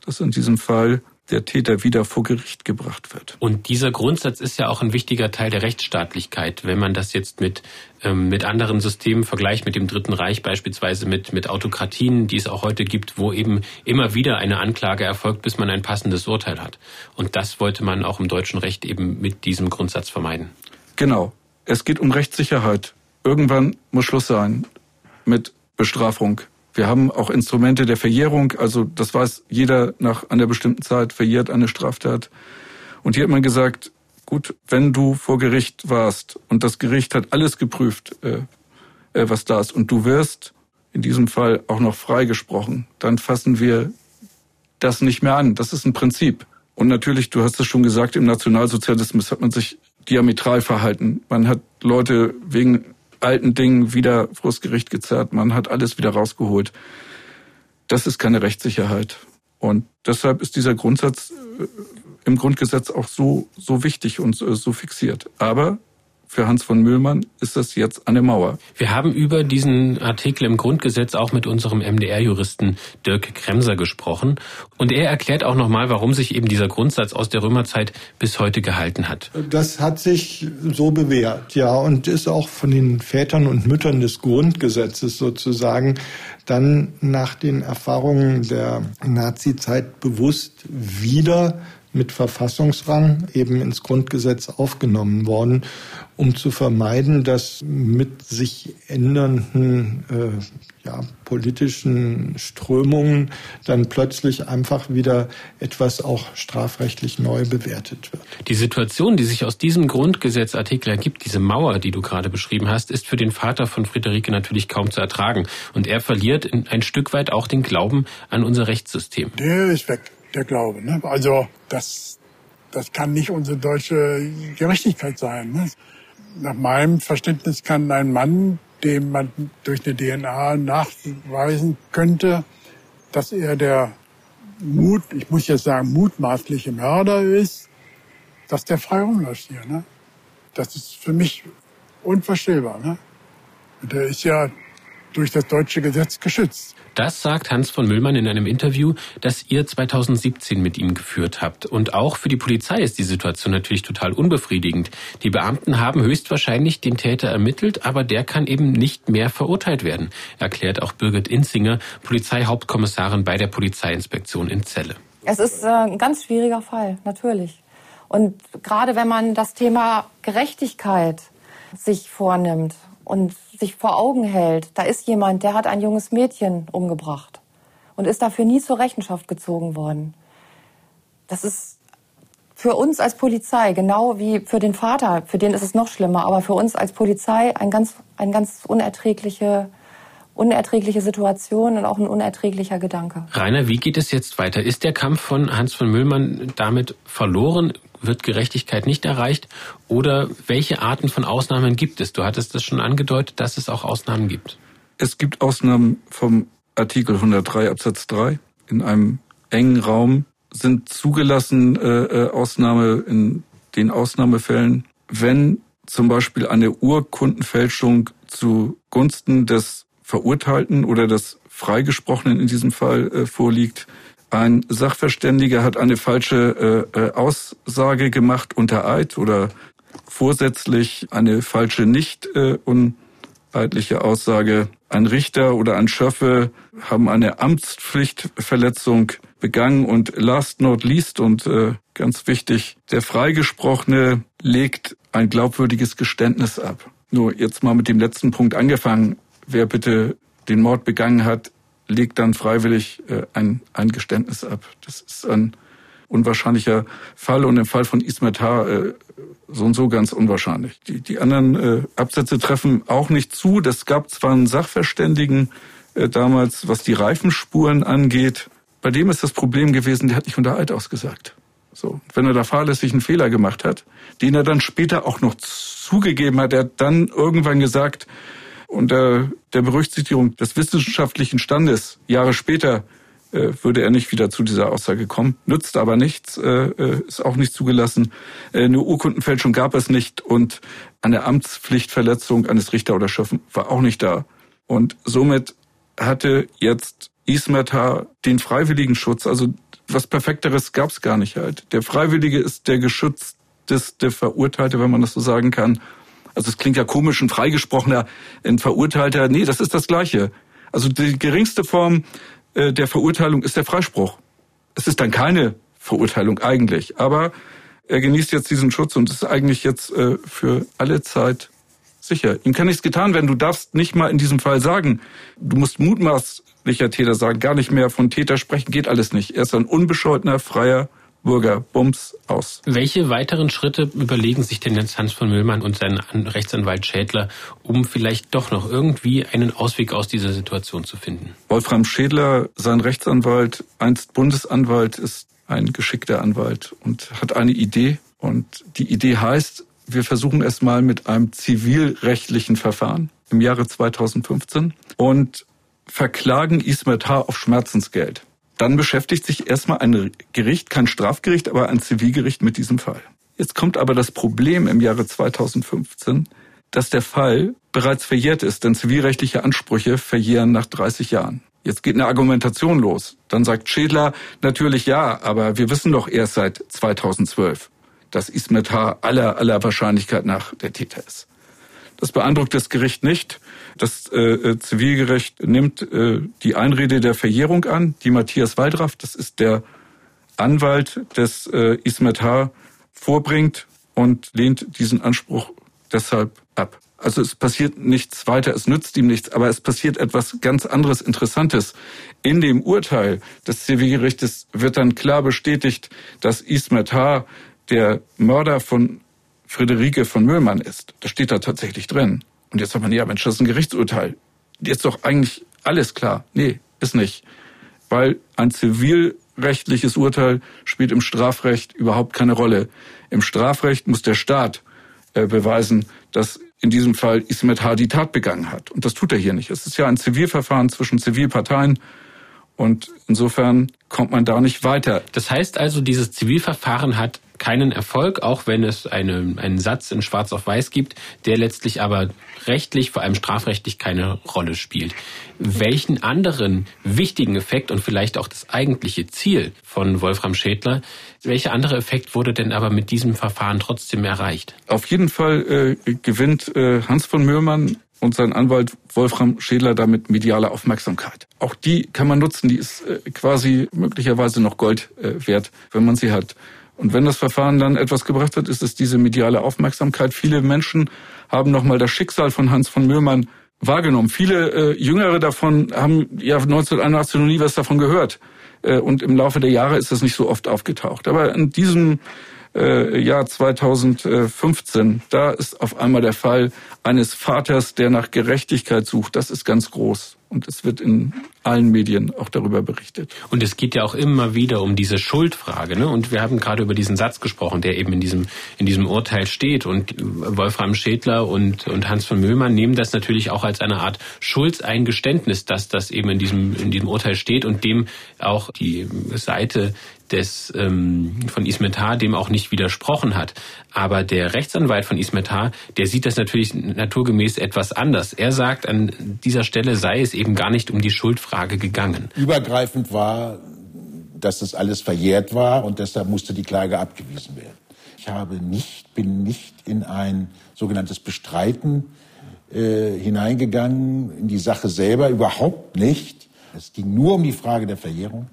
dass in diesem Fall der Täter wieder vor Gericht gebracht wird. Und dieser Grundsatz ist ja auch ein wichtiger Teil der Rechtsstaatlichkeit. Wenn man das jetzt mit, ähm, mit anderen Systemen vergleicht, mit dem Dritten Reich beispielsweise, mit, mit Autokratien, die es auch heute gibt, wo eben immer wieder eine Anklage erfolgt, bis man ein passendes Urteil hat. Und das wollte man auch im deutschen Recht eben mit diesem Grundsatz vermeiden. Genau. Es geht um Rechtssicherheit irgendwann muss Schluss sein mit Bestrafung. Wir haben auch Instrumente der Verjährung, also das weiß jeder nach einer bestimmten Zeit verjährt eine Straftat. Und hier hat man gesagt, gut, wenn du vor Gericht warst und das Gericht hat alles geprüft, äh, äh, was da ist, und du wirst in diesem Fall auch noch freigesprochen, dann fassen wir das nicht mehr an. Das ist ein Prinzip. Und natürlich, du hast es schon gesagt, im Nationalsozialismus hat man sich diametral verhalten. Man hat Leute wegen alten Dingen wieder vors Gericht gezerrt. Man hat alles wieder rausgeholt. Das ist keine Rechtssicherheit. Und deshalb ist dieser Grundsatz äh, im Grundgesetz auch so, so wichtig und so fixiert. Aber für Hans von Müllmann ist das jetzt eine Mauer. Wir haben über diesen Artikel im Grundgesetz auch mit unserem MDR-Juristen Dirk Kremser gesprochen. Und er erklärt auch nochmal, warum sich eben dieser Grundsatz aus der Römerzeit bis heute gehalten hat. Das hat sich so bewährt, ja, und ist auch von den Vätern und Müttern des Grundgesetzes sozusagen dann nach den Erfahrungen der Nazizeit bewusst wieder mit Verfassungsrang eben ins Grundgesetz aufgenommen worden, um zu vermeiden, dass mit sich ändernden äh, ja, politischen Strömungen dann plötzlich einfach wieder etwas auch strafrechtlich neu bewertet wird. Die Situation, die sich aus diesem Grundgesetzartikel ergibt, diese Mauer, die du gerade beschrieben hast, ist für den Vater von Friederike natürlich kaum zu ertragen. Und er verliert ein Stück weit auch den Glauben an unser Rechtssystem. Der ist weg der Glaube. Ne? Also das, das kann nicht unsere deutsche Gerechtigkeit sein. Ne? Nach meinem Verständnis kann ein Mann, dem man durch eine DNA nachweisen könnte, dass er der Mut, ich muss jetzt sagen, mutmaßliche Mörder ist, dass der frei rumläuft hier. Ne? Das ist für mich unvorstellbar. Ne? Der ist ja durch das deutsche Gesetz geschützt. Das sagt Hans von Müllmann in einem Interview, das ihr 2017 mit ihm geführt habt. Und auch für die Polizei ist die Situation natürlich total unbefriedigend. Die Beamten haben höchstwahrscheinlich den Täter ermittelt, aber der kann eben nicht mehr verurteilt werden, erklärt auch Birgit Inzinger, Polizeihauptkommissarin bei der Polizeiinspektion in Celle. Es ist äh, ein ganz schwieriger Fall, natürlich. Und gerade wenn man das Thema Gerechtigkeit sich vornimmt und sich vor Augen hält, da ist jemand, der hat ein junges Mädchen umgebracht und ist dafür nie zur Rechenschaft gezogen worden. Das ist für uns als Polizei, genau wie für den Vater, für den ist es noch schlimmer, aber für uns als Polizei ein ganz, ein ganz unerträgliche, unerträgliche Situation und auch ein unerträglicher Gedanke. Rainer, wie geht es jetzt weiter? Ist der Kampf von Hans von Müllmann damit verloren? wird Gerechtigkeit nicht erreicht? Oder welche Arten von Ausnahmen gibt es? Du hattest es schon angedeutet, dass es auch Ausnahmen gibt. Es gibt Ausnahmen vom Artikel 103 Absatz 3. In einem engen Raum sind zugelassen äh, äh, Ausnahme in den Ausnahmefällen, wenn zum Beispiel eine Urkundenfälschung zugunsten des Verurteilten oder des Freigesprochenen in diesem Fall äh, vorliegt, ein Sachverständiger hat eine falsche äh, äh, Aussage gemacht unter Eid oder vorsätzlich eine falsche nicht äh, uneidliche Aussage. Ein Richter oder ein Schöffe haben eine Amtspflichtverletzung begangen und last not least und äh, ganz wichtig, der Freigesprochene legt ein glaubwürdiges Geständnis ab. Nur jetzt mal mit dem letzten Punkt angefangen. Wer bitte den Mord begangen hat, legt dann freiwillig äh, ein, ein Geständnis ab. Das ist ein unwahrscheinlicher Fall und im Fall von Ismet H. Äh, so und so ganz unwahrscheinlich. Die, die anderen äh, Absätze treffen auch nicht zu. Das gab zwar einen Sachverständigen äh, damals, was die Reifenspuren angeht. Bei dem ist das Problem gewesen, der hat nicht unter Eid ausgesagt. So, wenn er da fahrlässig einen Fehler gemacht hat, den er dann später auch noch zugegeben hat, er hat dann irgendwann gesagt, unter der Berücksichtigung des wissenschaftlichen Standes Jahre später äh, würde er nicht wieder zu dieser Aussage kommen. Nützt aber nichts, äh, äh, ist auch nicht zugelassen. Äh, eine Urkundenfälschung gab es nicht und eine Amtspflichtverletzung eines Richter oder Schöffen war auch nicht da. Und somit hatte jetzt Ismeta den freiwilligen Schutz. Also was Perfekteres gab es gar nicht halt. Der Freiwillige ist der geschützteste Verurteilte, wenn man das so sagen kann. Also es klingt ja komisch, ein Freigesprochener, ein Verurteilter. Nee, das ist das Gleiche. Also die geringste Form äh, der Verurteilung ist der Freispruch. Es ist dann keine Verurteilung eigentlich, aber er genießt jetzt diesen Schutz und ist eigentlich jetzt äh, für alle Zeit sicher. Ihm kann nichts getan werden. Du darfst nicht mal in diesem Fall sagen, du musst mutmaßlicher Täter sagen, gar nicht mehr von Täter sprechen, geht alles nicht. Er ist ein unbescholtener, freier Bürger, Bums, aus. Welche weiteren Schritte überlegen sich denn jetzt Hans von Müllmann und sein Rechtsanwalt Schädler, um vielleicht doch noch irgendwie einen Ausweg aus dieser Situation zu finden? Wolfram Schädler, sein Rechtsanwalt, einst Bundesanwalt, ist ein geschickter Anwalt und hat eine Idee. Und die Idee heißt, wir versuchen es mal mit einem zivilrechtlichen Verfahren im Jahre 2015 und verklagen Ismet H. auf Schmerzensgeld dann beschäftigt sich erstmal ein Gericht, kein Strafgericht, aber ein Zivilgericht mit diesem Fall. Jetzt kommt aber das Problem im Jahre 2015, dass der Fall bereits verjährt ist, denn zivilrechtliche Ansprüche verjähren nach 30 Jahren. Jetzt geht eine Argumentation los. Dann sagt Schädler natürlich ja, aber wir wissen doch erst seit 2012, dass Ismet H. aller, aller Wahrscheinlichkeit nach der Täter ist. Das beeindruckt das Gericht nicht. Das äh, äh, Zivilgericht nimmt äh, die Einrede der Verjährung an, die Matthias Waldraff, das ist der Anwalt des äh, Ismet H., vorbringt und lehnt diesen Anspruch deshalb ab. Also es passiert nichts weiter, es nützt ihm nichts, aber es passiert etwas ganz anderes Interessantes. In dem Urteil des Zivilgerichtes wird dann klar bestätigt, dass Ismet H., der Mörder von Friederike von Müllmann ist. Das steht da tatsächlich drin. Und jetzt sagt man, ja, Mensch, das ist ein Gerichtsurteil. Jetzt doch eigentlich alles klar. Nee, ist nicht. Weil ein zivilrechtliches Urteil spielt im Strafrecht überhaupt keine Rolle. Im Strafrecht muss der Staat äh, beweisen, dass in diesem Fall Ismet H. die Tat begangen hat. Und das tut er hier nicht. Es ist ja ein Zivilverfahren zwischen Zivilparteien. Und insofern kommt man da nicht weiter. Das heißt also, dieses Zivilverfahren hat keinen Erfolg, auch wenn es eine, einen Satz in Schwarz auf Weiß gibt, der letztlich aber rechtlich, vor allem strafrechtlich keine Rolle spielt. Welchen anderen wichtigen Effekt und vielleicht auch das eigentliche Ziel von Wolfram Schädler, welcher andere Effekt wurde denn aber mit diesem Verfahren trotzdem erreicht? Auf jeden Fall äh, gewinnt äh, Hans von Möhrmann und sein Anwalt Wolfram Schädler damit mediale Aufmerksamkeit. Auch die kann man nutzen, die ist äh, quasi möglicherweise noch Gold äh, wert, wenn man sie hat. Und wenn das Verfahren dann etwas gebracht hat, ist es diese mediale Aufmerksamkeit. Viele Menschen haben nochmal das Schicksal von Hans von Möhrmann wahrgenommen. Viele äh, Jüngere davon haben ja 1981 noch nie was davon gehört. Äh, und im Laufe der Jahre ist das nicht so oft aufgetaucht. Aber in diesem äh, Jahr 2015, da ist auf einmal der Fall eines Vaters, der nach Gerechtigkeit sucht. Das ist ganz groß. Und es wird in allen Medien auch darüber berichtet. Und es geht ja auch immer wieder um diese Schuldfrage. Ne? Und wir haben gerade über diesen Satz gesprochen, der eben in diesem, in diesem Urteil steht. Und Wolfram Schädler und, und Hans von Möhlmann nehmen das natürlich auch als eine Art Schuldeingeständnis, dass das eben in diesem, in diesem Urteil steht und dem auch die Seite des ähm, von Ismetar dem auch nicht widersprochen hat. Aber der Rechtsanwalt von Ismetar, der sieht das natürlich naturgemäß etwas anders. Er sagt, an dieser Stelle sei es eben gar nicht um die Schuldfrage gegangen. Übergreifend war, dass das alles verjährt war und deshalb musste die Klage abgewiesen werden. Ich habe nicht, bin nicht in ein sogenanntes Bestreiten äh, hineingegangen, in die Sache selber, überhaupt nicht. Es ging nur um die Frage der Verjährung.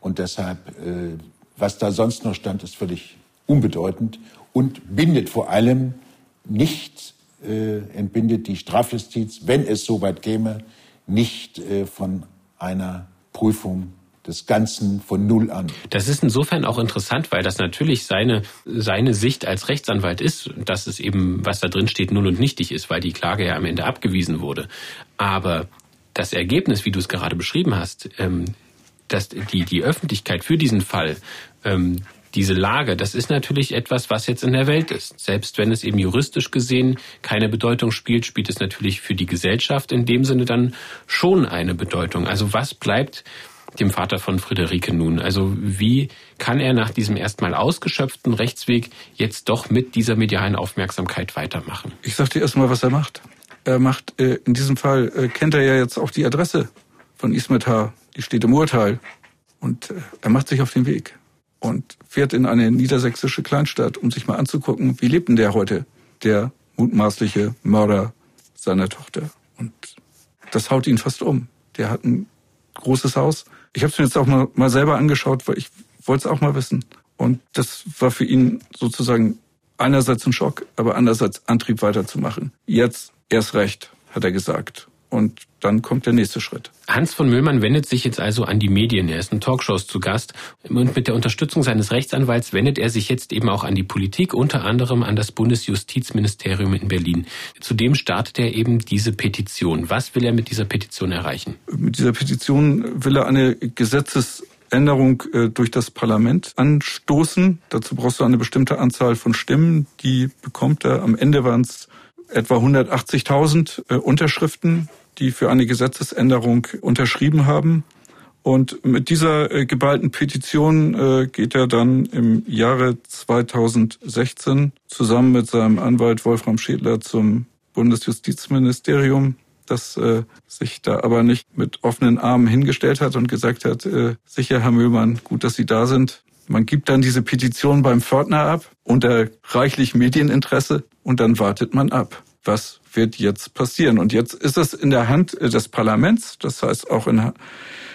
Und deshalb, äh, was da sonst noch stand, ist völlig unbedeutend und bindet vor allem nicht, äh, entbindet die Strafjustiz, wenn es so weit käme, nicht äh, von einer Prüfung des Ganzen von Null an. Das ist insofern auch interessant, weil das natürlich seine, seine Sicht als Rechtsanwalt ist, dass es eben, was da drin steht, null und nichtig ist, weil die Klage ja am Ende abgewiesen wurde. Aber das Ergebnis, wie du es gerade beschrieben hast, ähm, dass die, die Öffentlichkeit für diesen Fall, ähm, diese Lage, das ist natürlich etwas, was jetzt in der Welt ist. Selbst wenn es eben juristisch gesehen keine Bedeutung spielt, spielt es natürlich für die Gesellschaft in dem Sinne dann schon eine Bedeutung. Also was bleibt dem Vater von Friederike nun? Also wie kann er nach diesem erstmal ausgeschöpften Rechtsweg jetzt doch mit dieser medialen Aufmerksamkeit weitermachen? Ich sag dir erstmal, was er macht. Er macht, äh, in diesem Fall äh, kennt er ja jetzt auch die Adresse von Ismetar die steht im Urteil. Und äh, er macht sich auf den Weg und fährt in eine niedersächsische Kleinstadt, um sich mal anzugucken, wie lebt denn der heute, der mutmaßliche Mörder seiner Tochter. Und das haut ihn fast um. Der hat ein großes Haus. Ich habe es mir jetzt auch mal, mal selber angeschaut, weil ich wollte es auch mal wissen. Und das war für ihn sozusagen einerseits ein Schock, aber andererseits Antrieb weiterzumachen. Jetzt erst recht, hat er gesagt. Und dann kommt der nächste Schritt. Hans von Möllmann wendet sich jetzt also an die Medien. Er ist in Talkshows zu Gast. Und mit der Unterstützung seines Rechtsanwalts wendet er sich jetzt eben auch an die Politik, unter anderem an das Bundesjustizministerium in Berlin. Zudem startet er eben diese Petition. Was will er mit dieser Petition erreichen? Mit dieser Petition will er eine Gesetzesänderung äh, durch das Parlament anstoßen. Dazu brauchst du eine bestimmte Anzahl von Stimmen. Die bekommt er. Am Ende waren es etwa 180.000 äh, Unterschriften die für eine Gesetzesänderung unterschrieben haben. Und mit dieser äh, geballten Petition äh, geht er dann im Jahre 2016 zusammen mit seinem Anwalt Wolfram Schädler zum Bundesjustizministerium, das äh, sich da aber nicht mit offenen Armen hingestellt hat und gesagt hat, sicher, Herr Müllmann, gut, dass Sie da sind. Man gibt dann diese Petition beim Pförtner ab unter reichlich Medieninteresse und dann wartet man ab. Was wird jetzt passieren. Und jetzt ist es in der Hand äh, des Parlaments, das heißt auch in,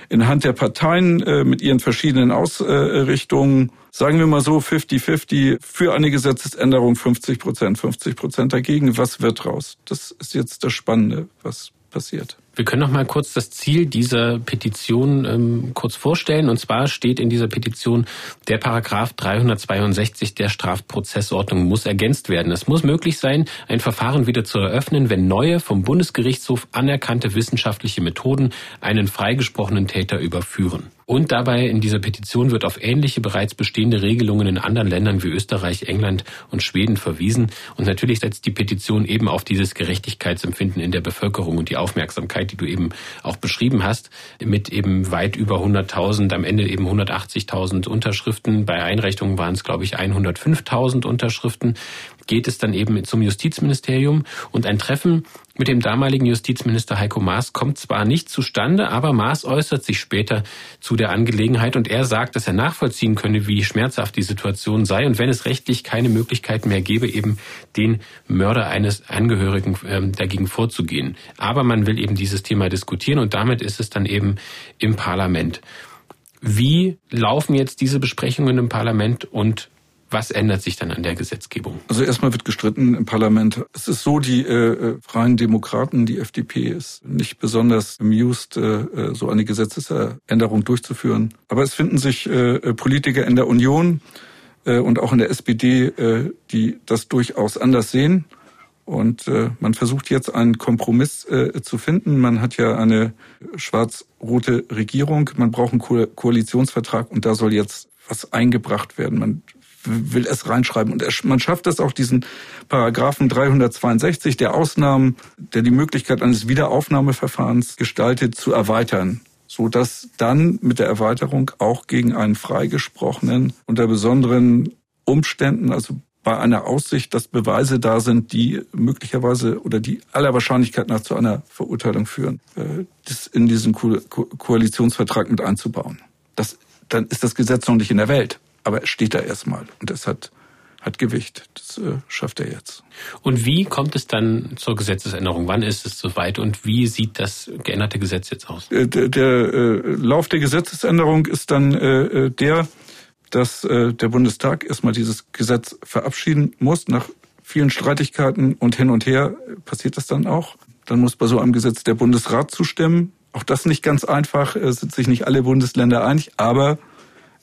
in Hand der Parteien äh, mit ihren verschiedenen Ausrichtungen, sagen wir mal so 50-50 für eine Gesetzesänderung 50 Prozent, 50 Prozent dagegen. Was wird raus? Das ist jetzt das Spannende, was passiert. Wir können noch mal kurz das Ziel dieser Petition ähm, kurz vorstellen. Und zwar steht in dieser Petition, der Paragraph 362 der Strafprozessordnung muss ergänzt werden. Es muss möglich sein, ein Verfahren wieder zu eröffnen, wenn neue vom Bundesgerichtshof anerkannte wissenschaftliche Methoden einen freigesprochenen Täter überführen. Und dabei in dieser Petition wird auf ähnliche bereits bestehende Regelungen in anderen Ländern wie Österreich, England und Schweden verwiesen. Und natürlich setzt die Petition eben auf dieses Gerechtigkeitsempfinden in der Bevölkerung und die Aufmerksamkeit, die du eben auch beschrieben hast, mit eben weit über 100.000, am Ende eben 180.000 Unterschriften. Bei Einreichungen waren es, glaube ich, 105.000 Unterschriften geht es dann eben zum Justizministerium und ein Treffen mit dem damaligen Justizminister Heiko Maas kommt zwar nicht zustande, aber Maas äußert sich später zu der Angelegenheit und er sagt, dass er nachvollziehen könne, wie schmerzhaft die Situation sei und wenn es rechtlich keine Möglichkeit mehr gäbe, eben den Mörder eines Angehörigen ähm, dagegen vorzugehen. Aber man will eben dieses Thema diskutieren und damit ist es dann eben im Parlament. Wie laufen jetzt diese Besprechungen im Parlament und was ändert sich dann an der Gesetzgebung? Also erstmal wird gestritten im Parlament. Es ist so, die äh, äh Freien Demokraten, die FDP ist nicht besonders amused, äh, äh, so eine Gesetzesänderung durchzuführen. Aber es finden sich äh, äh, Politiker in der Union äh, und auch in der SPD, äh, die das durchaus anders sehen. Und äh, man versucht jetzt einen Kompromiss äh, zu finden. Man hat ja eine schwarz-rote Regierung. Man braucht einen Ko Koalitionsvertrag und da soll jetzt was eingebracht werden. Man will es reinschreiben. Und man schafft es auch, diesen Paragraphen 362 der Ausnahmen, der die Möglichkeit eines Wiederaufnahmeverfahrens gestaltet, zu erweitern so dass dann mit der Erweiterung auch gegen einen Freigesprochenen unter besonderen Umständen, also bei einer Aussicht, dass Beweise da sind, die möglicherweise oder die aller Wahrscheinlichkeit nach zu einer Verurteilung führen, äh, das in diesen Ko Ko Koalitionsvertrag mit einzubauen. Das, dann ist das Gesetz noch nicht in der Welt aber er steht da erstmal und das hat, hat Gewicht. Das äh, schafft er jetzt. Und wie kommt es dann zur Gesetzesänderung? Wann ist es soweit und wie sieht das geänderte Gesetz jetzt aus? Äh, der, der äh, Lauf der Gesetzesänderung ist dann äh, äh, der, dass äh, der Bundestag erstmal dieses Gesetz verabschieden muss. Nach vielen Streitigkeiten und hin und her passiert das dann auch. Dann muss bei so einem Gesetz der Bundesrat zustimmen. Auch das nicht ganz einfach, es sind sich nicht alle Bundesländer einig, aber äh,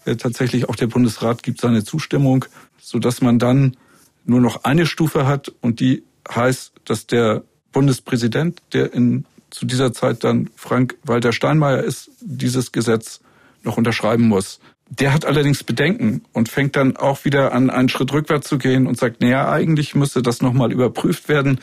tatsächlich auch der Bundesrat gibt seine Zustimmung, so dass man dann nur noch eine Stufe hat und die heißt, dass der Bundespräsident, der in, zu dieser Zeit dann Frank-Walter Steinmeier ist, dieses Gesetz noch unterschreiben muss. Der hat allerdings Bedenken und fängt dann auch wieder an, einen Schritt rückwärts zu gehen und sagt, naja, eigentlich müsste das nochmal überprüft werden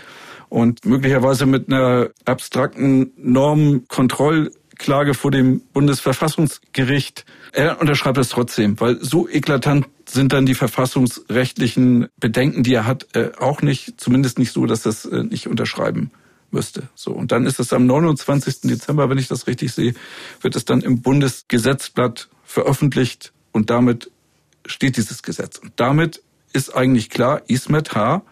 und möglicherweise mit einer abstrakten Normkontroll Klage vor dem Bundesverfassungsgericht. Er unterschreibt es trotzdem, weil so eklatant sind dann die verfassungsrechtlichen Bedenken, die er hat, äh, auch nicht, zumindest nicht so, dass das äh, nicht unterschreiben müsste. So. Und dann ist es am 29. Dezember, wenn ich das richtig sehe, wird es dann im Bundesgesetzblatt veröffentlicht und damit steht dieses Gesetz. Und damit ist eigentlich klar, Ismet H.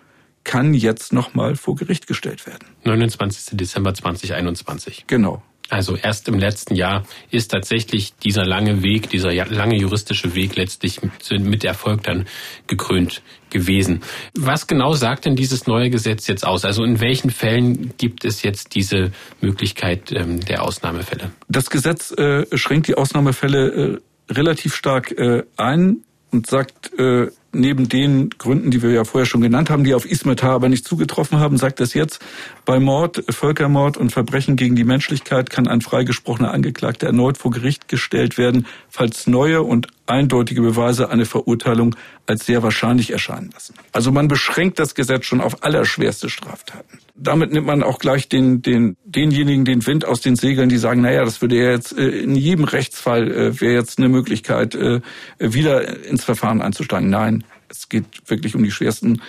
kann jetzt nochmal vor Gericht gestellt werden. 29. Dezember 2021. Genau. Also erst im letzten Jahr ist tatsächlich dieser lange Weg, dieser lange juristische Weg letztlich mit Erfolg dann gekrönt gewesen. Was genau sagt denn dieses neue Gesetz jetzt aus? Also in welchen Fällen gibt es jetzt diese Möglichkeit ähm, der Ausnahmefälle? Das Gesetz äh, schränkt die Ausnahmefälle äh, relativ stark äh, ein und sagt, äh, neben den Gründen, die wir ja vorher schon genannt haben, die auf Ismetar aber nicht zugetroffen haben, sagt es jetzt, bei Mord, Völkermord und Verbrechen gegen die Menschlichkeit kann ein freigesprochener Angeklagter erneut vor Gericht gestellt werden, falls neue und eindeutige Beweise eine Verurteilung als sehr wahrscheinlich erscheinen lassen. Also man beschränkt das Gesetz schon auf allerschwerste Straftaten. Damit nimmt man auch gleich den, den, denjenigen den Wind aus den Segeln, die sagen, naja, das würde ja jetzt äh, in jedem Rechtsfall äh, wäre jetzt eine Möglichkeit, äh, wieder ins Verfahren einzusteigen. Nein, es geht wirklich um die schwersten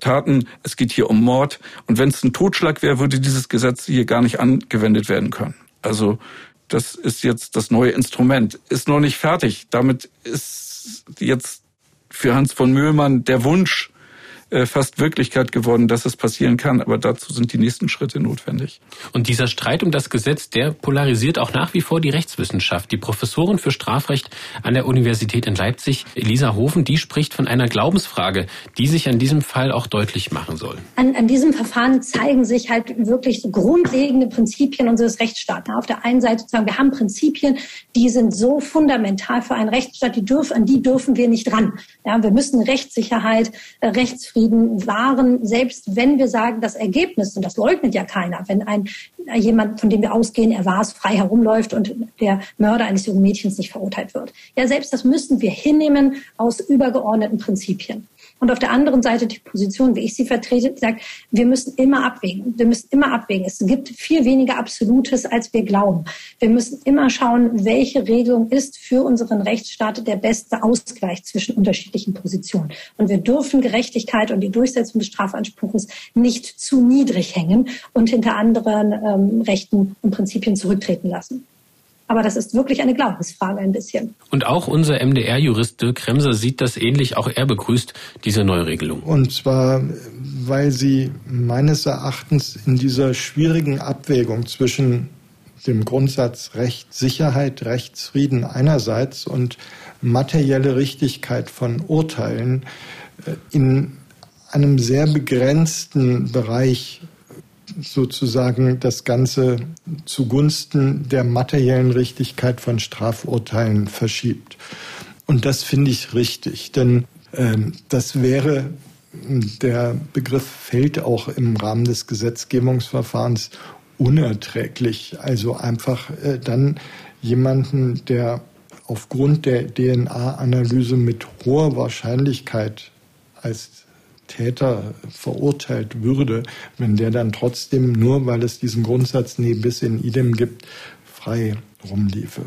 Taten. Es geht hier um Mord. Und wenn es ein Totschlag wäre, würde dieses Gesetz hier gar nicht angewendet werden können. Also das ist jetzt das neue Instrument. Ist noch nicht fertig. Damit ist jetzt für Hans von Mühlmann der Wunsch fast Wirklichkeit geworden, dass es passieren kann. Aber dazu sind die nächsten Schritte notwendig. Und dieser Streit um das Gesetz, der polarisiert auch nach wie vor die Rechtswissenschaft. Die Professorin für Strafrecht an der Universität in Leipzig, Elisa Hofen, die spricht von einer Glaubensfrage, die sich an diesem Fall auch deutlich machen soll. An, an diesem Verfahren zeigen sich halt wirklich so grundlegende Prinzipien unseres Rechtsstaates. Auf der einen Seite sagen wir haben Prinzipien, die sind so fundamental für einen Rechtsstaat, die dürfen, an die dürfen wir nicht ran. Ja, wir müssen Rechtssicherheit, äh, Rechtsfreiheit, zufrieden waren, selbst wenn wir sagen, das Ergebnis, und das leugnet ja keiner, wenn ein jemand, von dem wir ausgehen, er war es, frei herumläuft und der Mörder eines jungen Mädchens nicht verurteilt wird. Ja, selbst das müssen wir hinnehmen aus übergeordneten Prinzipien. Und auf der anderen Seite die Position, wie ich sie vertrete, sagt, wir müssen immer abwägen. Wir müssen immer abwägen. Es gibt viel weniger Absolutes, als wir glauben. Wir müssen immer schauen, welche Regelung ist für unseren Rechtsstaat der beste Ausgleich zwischen unterschiedlichen Positionen. Und wir dürfen Gerechtigkeit und die Durchsetzung des Strafanspruchs nicht zu niedrig hängen und hinter anderen ähm, Rechten und Prinzipien zurücktreten lassen. Aber das ist wirklich eine Glaubensfrage ein bisschen. Und auch unser MDR-Jurist Dirk Kremser sieht das ähnlich. Auch er begrüßt diese Neuregelung. Und zwar, weil sie meines Erachtens in dieser schwierigen Abwägung zwischen dem Grundsatz Rechtssicherheit, Rechtsfrieden einerseits und materielle Richtigkeit von Urteilen äh, in einem sehr begrenzten Bereich sozusagen das Ganze zugunsten der materiellen Richtigkeit von Strafurteilen verschiebt. Und das finde ich richtig, denn äh, das wäre, der Begriff fällt auch im Rahmen des Gesetzgebungsverfahrens unerträglich. Also einfach äh, dann jemanden, der aufgrund der DNA-Analyse mit hoher Wahrscheinlichkeit als Täter verurteilt würde, wenn der dann trotzdem, nur weil es diesen Grundsatz nie bis in idem gibt, frei rumliefe.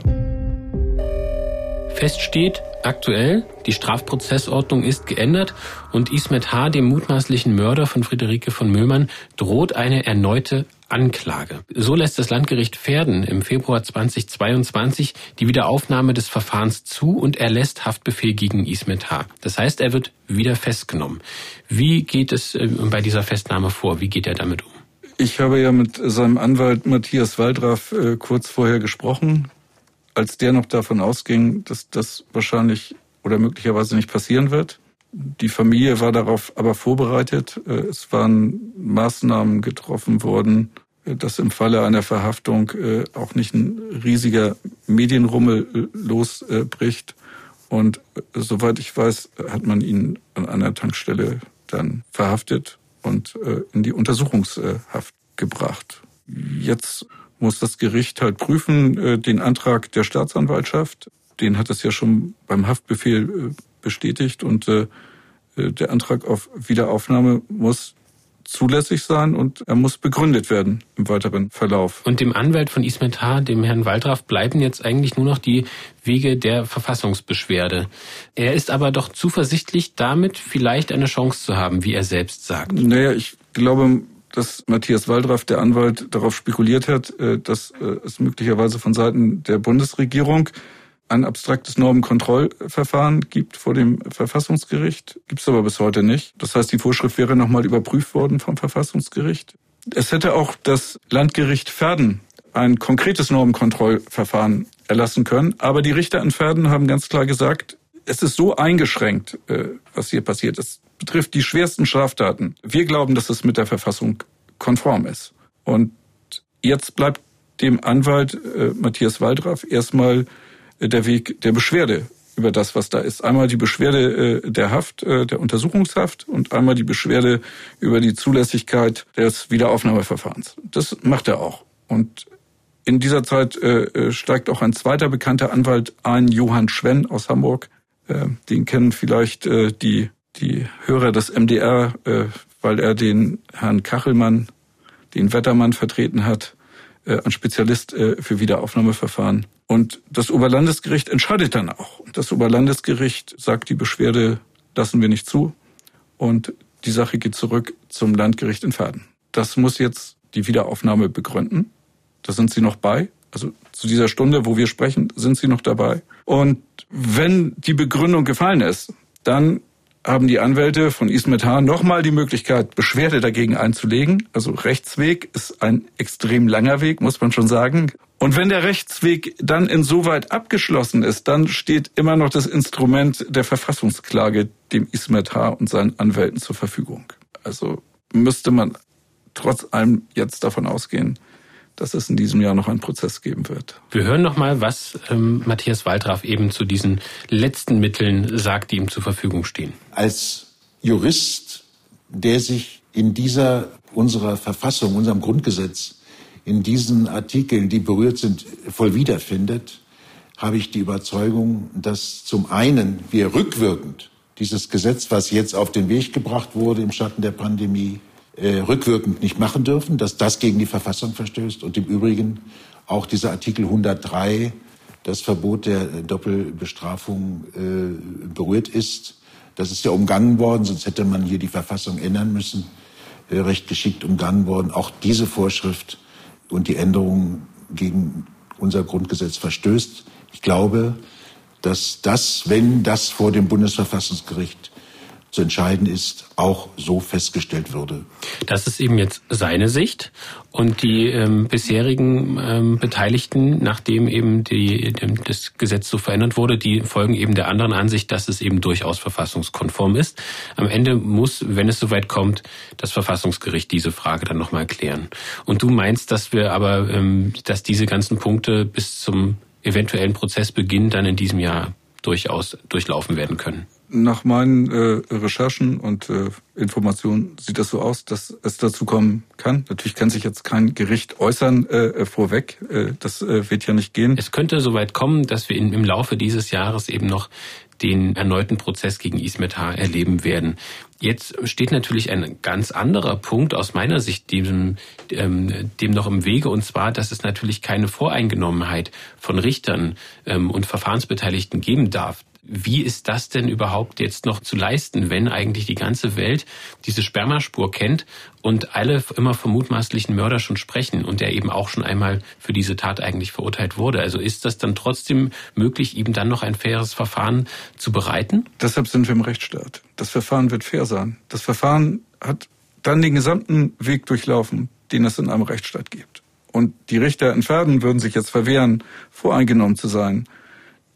Fest steht, aktuell, die Strafprozessordnung ist geändert und Ismet H., dem mutmaßlichen Mörder von Friederike von Möhlmann, droht eine erneute Anklage. So lässt das Landgericht Verden im Februar 2022 die Wiederaufnahme des Verfahrens zu und erlässt Haftbefehl gegen Ismet H. Das heißt, er wird wieder festgenommen. Wie geht es äh, bei dieser Festnahme vor? Wie geht er damit um? Ich habe ja mit seinem Anwalt Matthias Waldraff äh, kurz vorher gesprochen als der noch davon ausging, dass das wahrscheinlich oder möglicherweise nicht passieren wird. Die Familie war darauf aber vorbereitet. Äh, es waren Maßnahmen getroffen worden, äh, dass im Falle einer Verhaftung äh, auch nicht ein riesiger Medienrummel losbricht. Und soweit ich weiß, hat man ihn an einer Tankstelle dann verhaftet und in die Untersuchungshaft gebracht. Jetzt muss das Gericht halt prüfen, den Antrag der Staatsanwaltschaft. Den hat es ja schon beim Haftbefehl bestätigt und äh, der Antrag auf Wiederaufnahme muss zulässig sein und er muss begründet werden im weiteren Verlauf. Und dem Anwalt von Ismet H., dem Herrn Waldraff, bleiben jetzt eigentlich nur noch die Wege der Verfassungsbeschwerde. Er ist aber doch zuversichtlich, damit vielleicht eine Chance zu haben, wie er selbst sagt. Naja, ich glaube, dass Matthias Waldraff, der Anwalt, darauf spekuliert hat, äh, dass äh, es möglicherweise von Seiten der Bundesregierung ein abstraktes Normenkontrollverfahren gibt vor dem Verfassungsgericht. Gibt es aber bis heute nicht. Das heißt, die Vorschrift wäre nochmal überprüft worden vom Verfassungsgericht. Es hätte auch das Landgericht Verden ein konkretes Normenkontrollverfahren erlassen können. Aber die Richter in Verden haben ganz klar gesagt, es ist so eingeschränkt, äh, was hier passiert ist betrifft die schwersten Straftaten. Wir glauben, dass es mit der Verfassung konform ist. Und jetzt bleibt dem Anwalt äh, Matthias Waldraff erstmal der Weg der Beschwerde über das, was da ist. Einmal die Beschwerde äh, der Haft, äh, der Untersuchungshaft und einmal die Beschwerde über die Zulässigkeit des Wiederaufnahmeverfahrens. Das macht er auch. Und in dieser Zeit äh, steigt auch ein zweiter bekannter Anwalt ein, Johann Schwenn aus Hamburg. Den kennen vielleicht die die Hörer des MDR, weil er den Herrn Kachelmann, den Wettermann vertreten hat, ein Spezialist äh, für Wiederaufnahmeverfahren. Und das Oberlandesgericht entscheidet dann auch. Das Oberlandesgericht sagt, die Beschwerde lassen wir nicht zu. Und die Sache geht zurück zum Landgericht in Verden. Das muss jetzt die Wiederaufnahme begründen. Da sind sie noch bei. Also zu dieser Stunde, wo wir sprechen, sind sie noch dabei. Und wenn die Begründung gefallen ist, dann haben die Anwälte von Ismet H. nochmal die Möglichkeit, Beschwerde dagegen einzulegen. Also Rechtsweg ist ein extrem langer Weg, muss man schon sagen. Und wenn der Rechtsweg dann insoweit abgeschlossen ist, dann steht immer noch das Instrument der Verfassungsklage dem Ismet H. und seinen Anwälten zur Verfügung. Also müsste man trotz allem jetzt davon ausgehen, dass es in diesem Jahr noch einen Prozess geben wird. Wir hören noch mal, was ähm, Matthias Waldraff eben zu diesen letzten Mitteln sagt, die ihm zur Verfügung stehen. Als Jurist der sich in dieser unserer Verfassung, unserem Grundgesetz, in diesen Artikeln, die berührt sind, voll wiederfindet, habe ich die Überzeugung, dass zum einen wir rückwirkend dieses Gesetz, was jetzt auf den Weg gebracht wurde im Schatten der Pandemie, äh, rückwirkend nicht machen dürfen, dass das gegen die Verfassung verstößt und im Übrigen auch dieser Artikel 103, das Verbot der Doppelbestrafung äh, berührt ist. Das ist ja umgangen worden, sonst hätte man hier die Verfassung ändern müssen, äh, recht geschickt umgangen worden. Auch diese Vorschrift und die Änderung gegen unser Grundgesetz verstößt. Ich glaube, dass das, wenn das vor dem Bundesverfassungsgericht zu entscheiden ist, auch so festgestellt würde. Das ist eben jetzt seine Sicht und die ähm, bisherigen ähm, Beteiligten, nachdem eben die, das Gesetz so verändert wurde, die folgen eben der anderen Ansicht, dass es eben durchaus verfassungskonform ist. Am Ende muss, wenn es soweit kommt, das Verfassungsgericht diese Frage dann nochmal klären. Und du meinst, dass wir aber, ähm, dass diese ganzen Punkte bis zum eventuellen Prozessbeginn dann in diesem Jahr durchaus durchlaufen werden können. Nach meinen äh, Recherchen und äh, Informationen sieht das so aus, dass es dazu kommen kann. Natürlich kann sich jetzt kein Gericht äußern äh, vorweg. Äh, das äh, wird ja nicht gehen. Es könnte soweit kommen, dass wir in, im Laufe dieses Jahres eben noch den erneuten Prozess gegen Ismet H. erleben werden. Jetzt steht natürlich ein ganz anderer Punkt aus meiner Sicht dem, ähm, dem noch im Wege, und zwar, dass es natürlich keine Voreingenommenheit von Richtern ähm, und Verfahrensbeteiligten geben darf. Wie ist das denn überhaupt jetzt noch zu leisten, wenn eigentlich die ganze Welt diese Spermaspur kennt und alle immer vermutmaßlichen Mörder schon sprechen und er eben auch schon einmal für diese Tat eigentlich verurteilt wurde? Also ist das dann trotzdem möglich, ihm dann noch ein faires Verfahren zu bereiten? Deshalb sind wir im Rechtsstaat. Das Verfahren wird fair sein. Das Verfahren hat dann den gesamten Weg durchlaufen, den es in einem Rechtsstaat gibt. Und die Richter in Pferden würden sich jetzt verwehren, voreingenommen zu sein.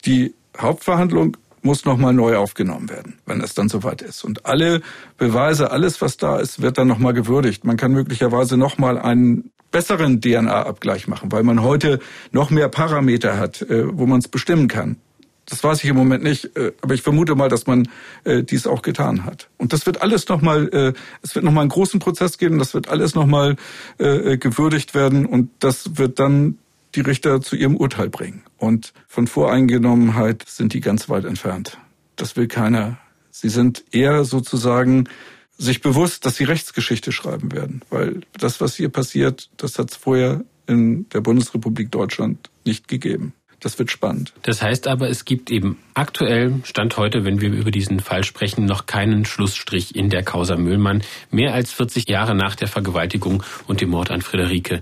Die Hauptverhandlung muss nochmal neu aufgenommen werden, wenn es dann soweit ist. Und alle Beweise, alles, was da ist, wird dann nochmal gewürdigt. Man kann möglicherweise nochmal einen besseren DNA-Abgleich machen, weil man heute noch mehr Parameter hat, äh, wo man es bestimmen kann. Das weiß ich im Moment nicht, äh, aber ich vermute mal, dass man äh, dies auch getan hat. Und das wird alles nochmal, es wird nochmal einen großen Prozess geben, das wird alles nochmal gewürdigt werden und das wird dann die Richter zu ihrem Urteil bringen. Und von Voreingenommenheit sind die ganz weit entfernt. Das will keiner. Sie sind eher sozusagen sich bewusst, dass sie Rechtsgeschichte schreiben werden, weil das, was hier passiert, das hat es vorher in der Bundesrepublik Deutschland nicht gegeben. Das wird spannend. Das heißt aber, es gibt eben aktuell, Stand heute, wenn wir über diesen Fall sprechen, noch keinen Schlussstrich in der Causa Müllmann, mehr als 40 Jahre nach der Vergewaltigung und dem Mord an Friederike.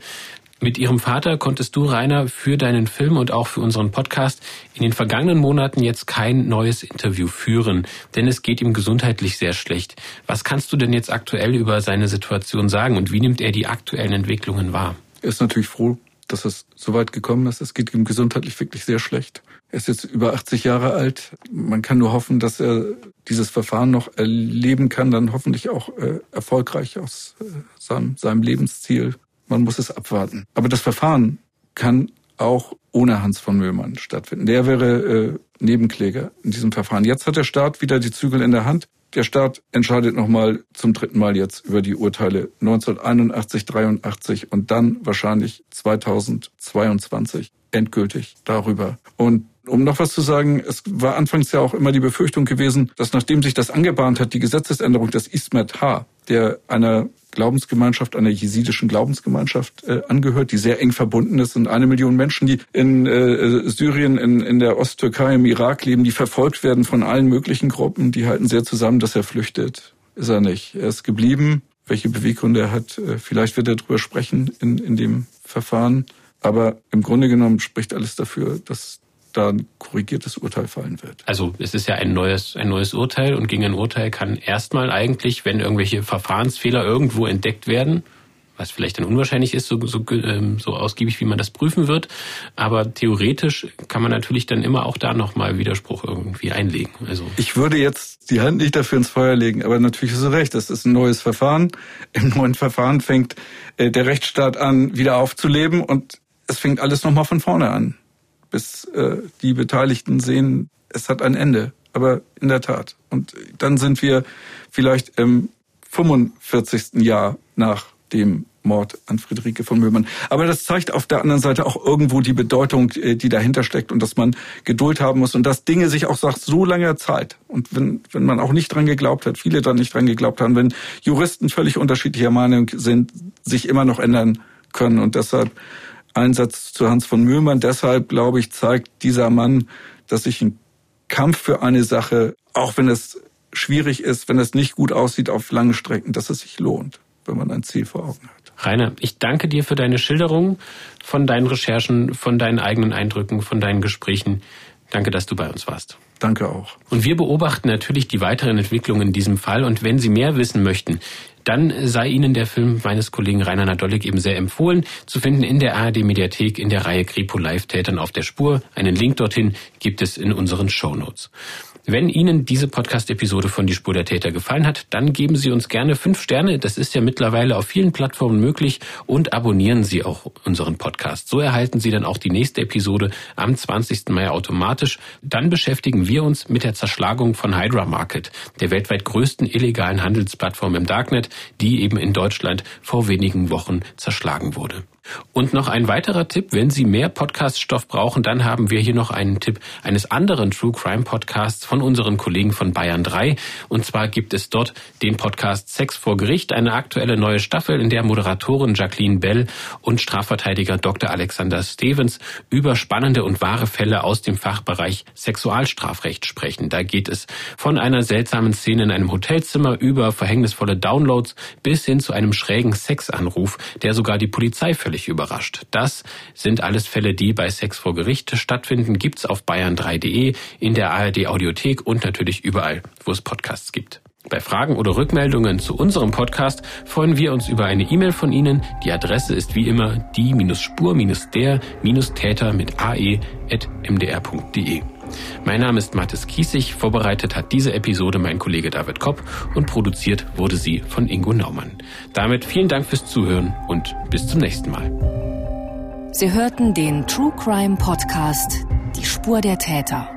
Mit Ihrem Vater konntest du, Rainer, für deinen Film und auch für unseren Podcast in den vergangenen Monaten jetzt kein neues Interview führen, denn es geht ihm gesundheitlich sehr schlecht. Was kannst du denn jetzt aktuell über seine Situation sagen und wie nimmt er die aktuellen Entwicklungen wahr? Er ist natürlich froh, dass es so weit gekommen ist. Es geht ihm gesundheitlich wirklich sehr schlecht. Er ist jetzt über 80 Jahre alt. Man kann nur hoffen, dass er dieses Verfahren noch erleben kann, dann hoffentlich auch äh, erfolgreich aus äh, seinem, seinem Lebensziel man muss es abwarten. Aber das Verfahren kann auch ohne Hans von Möhlmann stattfinden. Der wäre äh, Nebenkläger in diesem Verfahren. Jetzt hat der Staat wieder die Zügel in der Hand. Der Staat entscheidet nochmal zum dritten Mal jetzt über die Urteile 1981, 83 und dann wahrscheinlich 2022 endgültig darüber. Und um noch was zu sagen, es war anfangs ja auch immer die Befürchtung gewesen, dass nachdem sich das angebahnt hat, die Gesetzesänderung des Ismet H., der einer Glaubensgemeinschaft, einer jesidischen Glaubensgemeinschaft äh, angehört, die sehr eng verbunden ist. Und eine Million Menschen, die in äh, Syrien, in, in der Osttürkei, im Irak leben, die verfolgt werden von allen möglichen Gruppen, die halten sehr zusammen, dass er flüchtet. Ist er nicht. Er ist geblieben. Welche Beweggründe er hat, äh, vielleicht wird er darüber sprechen in, in dem Verfahren. Aber im Grunde genommen spricht alles dafür, dass da ein korrigiertes Urteil fallen wird. Also es ist ja ein neues, ein neues Urteil und gegen ein Urteil kann erstmal eigentlich, wenn irgendwelche Verfahrensfehler irgendwo entdeckt werden, was vielleicht dann unwahrscheinlich ist, so, so, ähm, so ausgiebig, wie man das prüfen wird. Aber theoretisch kann man natürlich dann immer auch da nochmal Widerspruch irgendwie einlegen. Also ich würde jetzt die Hand nicht dafür ins Feuer legen, aber natürlich hast du recht, das ist ein neues Verfahren. Im neuen Verfahren fängt äh, der Rechtsstaat an, wieder aufzuleben und es fängt alles nochmal von vorne an bis äh, die Beteiligten sehen, es hat ein Ende. Aber in der Tat. Und dann sind wir vielleicht im 45. Jahr nach dem Mord an Friederike von Möhmann. Aber das zeigt auf der anderen Seite auch irgendwo die Bedeutung, äh, die dahinter steckt und dass man Geduld haben muss und dass Dinge sich auch nach so langer Zeit und wenn, wenn man auch nicht dran geglaubt hat, viele dann nicht dran geglaubt haben, wenn Juristen völlig unterschiedlicher Meinung sind, sich immer noch ändern können und deshalb Einsatz zu Hans von Möhmann. Deshalb, glaube ich, zeigt dieser Mann, dass sich ein Kampf für eine Sache, auch wenn es schwierig ist, wenn es nicht gut aussieht auf lange Strecken, dass es sich lohnt, wenn man ein Ziel vor Augen hat. Rainer, ich danke dir für deine Schilderung von deinen Recherchen, von deinen eigenen Eindrücken, von deinen Gesprächen. Danke, dass du bei uns warst. Danke auch. Und wir beobachten natürlich die weiteren Entwicklungen in diesem Fall. Und wenn Sie mehr wissen möchten, dann sei Ihnen der Film meines Kollegen Rainer Nadolik eben sehr empfohlen, zu finden in der ARD Mediathek in der Reihe Kripo Live Tätern auf der Spur. Einen Link dorthin gibt es in unseren Show Notes. Wenn Ihnen diese Podcast-Episode von Die Spur der Täter gefallen hat, dann geben Sie uns gerne fünf Sterne. Das ist ja mittlerweile auf vielen Plattformen möglich und abonnieren Sie auch unseren Podcast. So erhalten Sie dann auch die nächste Episode am 20. Mai automatisch. Dann beschäftigen wir uns mit der Zerschlagung von Hydra Market, der weltweit größten illegalen Handelsplattform im Darknet, die eben in Deutschland vor wenigen Wochen zerschlagen wurde. Und noch ein weiterer Tipp, wenn Sie mehr Podcast-Stoff brauchen, dann haben wir hier noch einen Tipp eines anderen True Crime Podcasts von unseren Kollegen von Bayern 3. Und zwar gibt es dort den Podcast Sex vor Gericht, eine aktuelle neue Staffel, in der Moderatorin Jacqueline Bell und Strafverteidiger Dr. Alexander Stevens über spannende und wahre Fälle aus dem Fachbereich Sexualstrafrecht sprechen. Da geht es von einer seltsamen Szene in einem Hotelzimmer über verhängnisvolle Downloads bis hin zu einem schrägen Sexanruf, der sogar die Polizei völlig überrascht. Das sind alles Fälle, die bei Sex vor Gericht stattfinden. Gibt's auf bayern3.de, in der ARD Audiothek und natürlich überall, wo es Podcasts gibt. Bei Fragen oder Rückmeldungen zu unserem Podcast freuen wir uns über eine E-Mail von Ihnen. Die Adresse ist wie immer die-spur-der-täter mit ae.mdr.de. Mein Name ist Mathis Kiesig, vorbereitet hat diese Episode mein Kollege David Kopp und produziert wurde sie von Ingo Naumann. Damit vielen Dank fürs Zuhören und bis zum nächsten Mal. Sie hörten den True Crime Podcast Die Spur der Täter.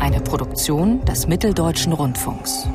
Eine Produktion des Mitteldeutschen Rundfunks.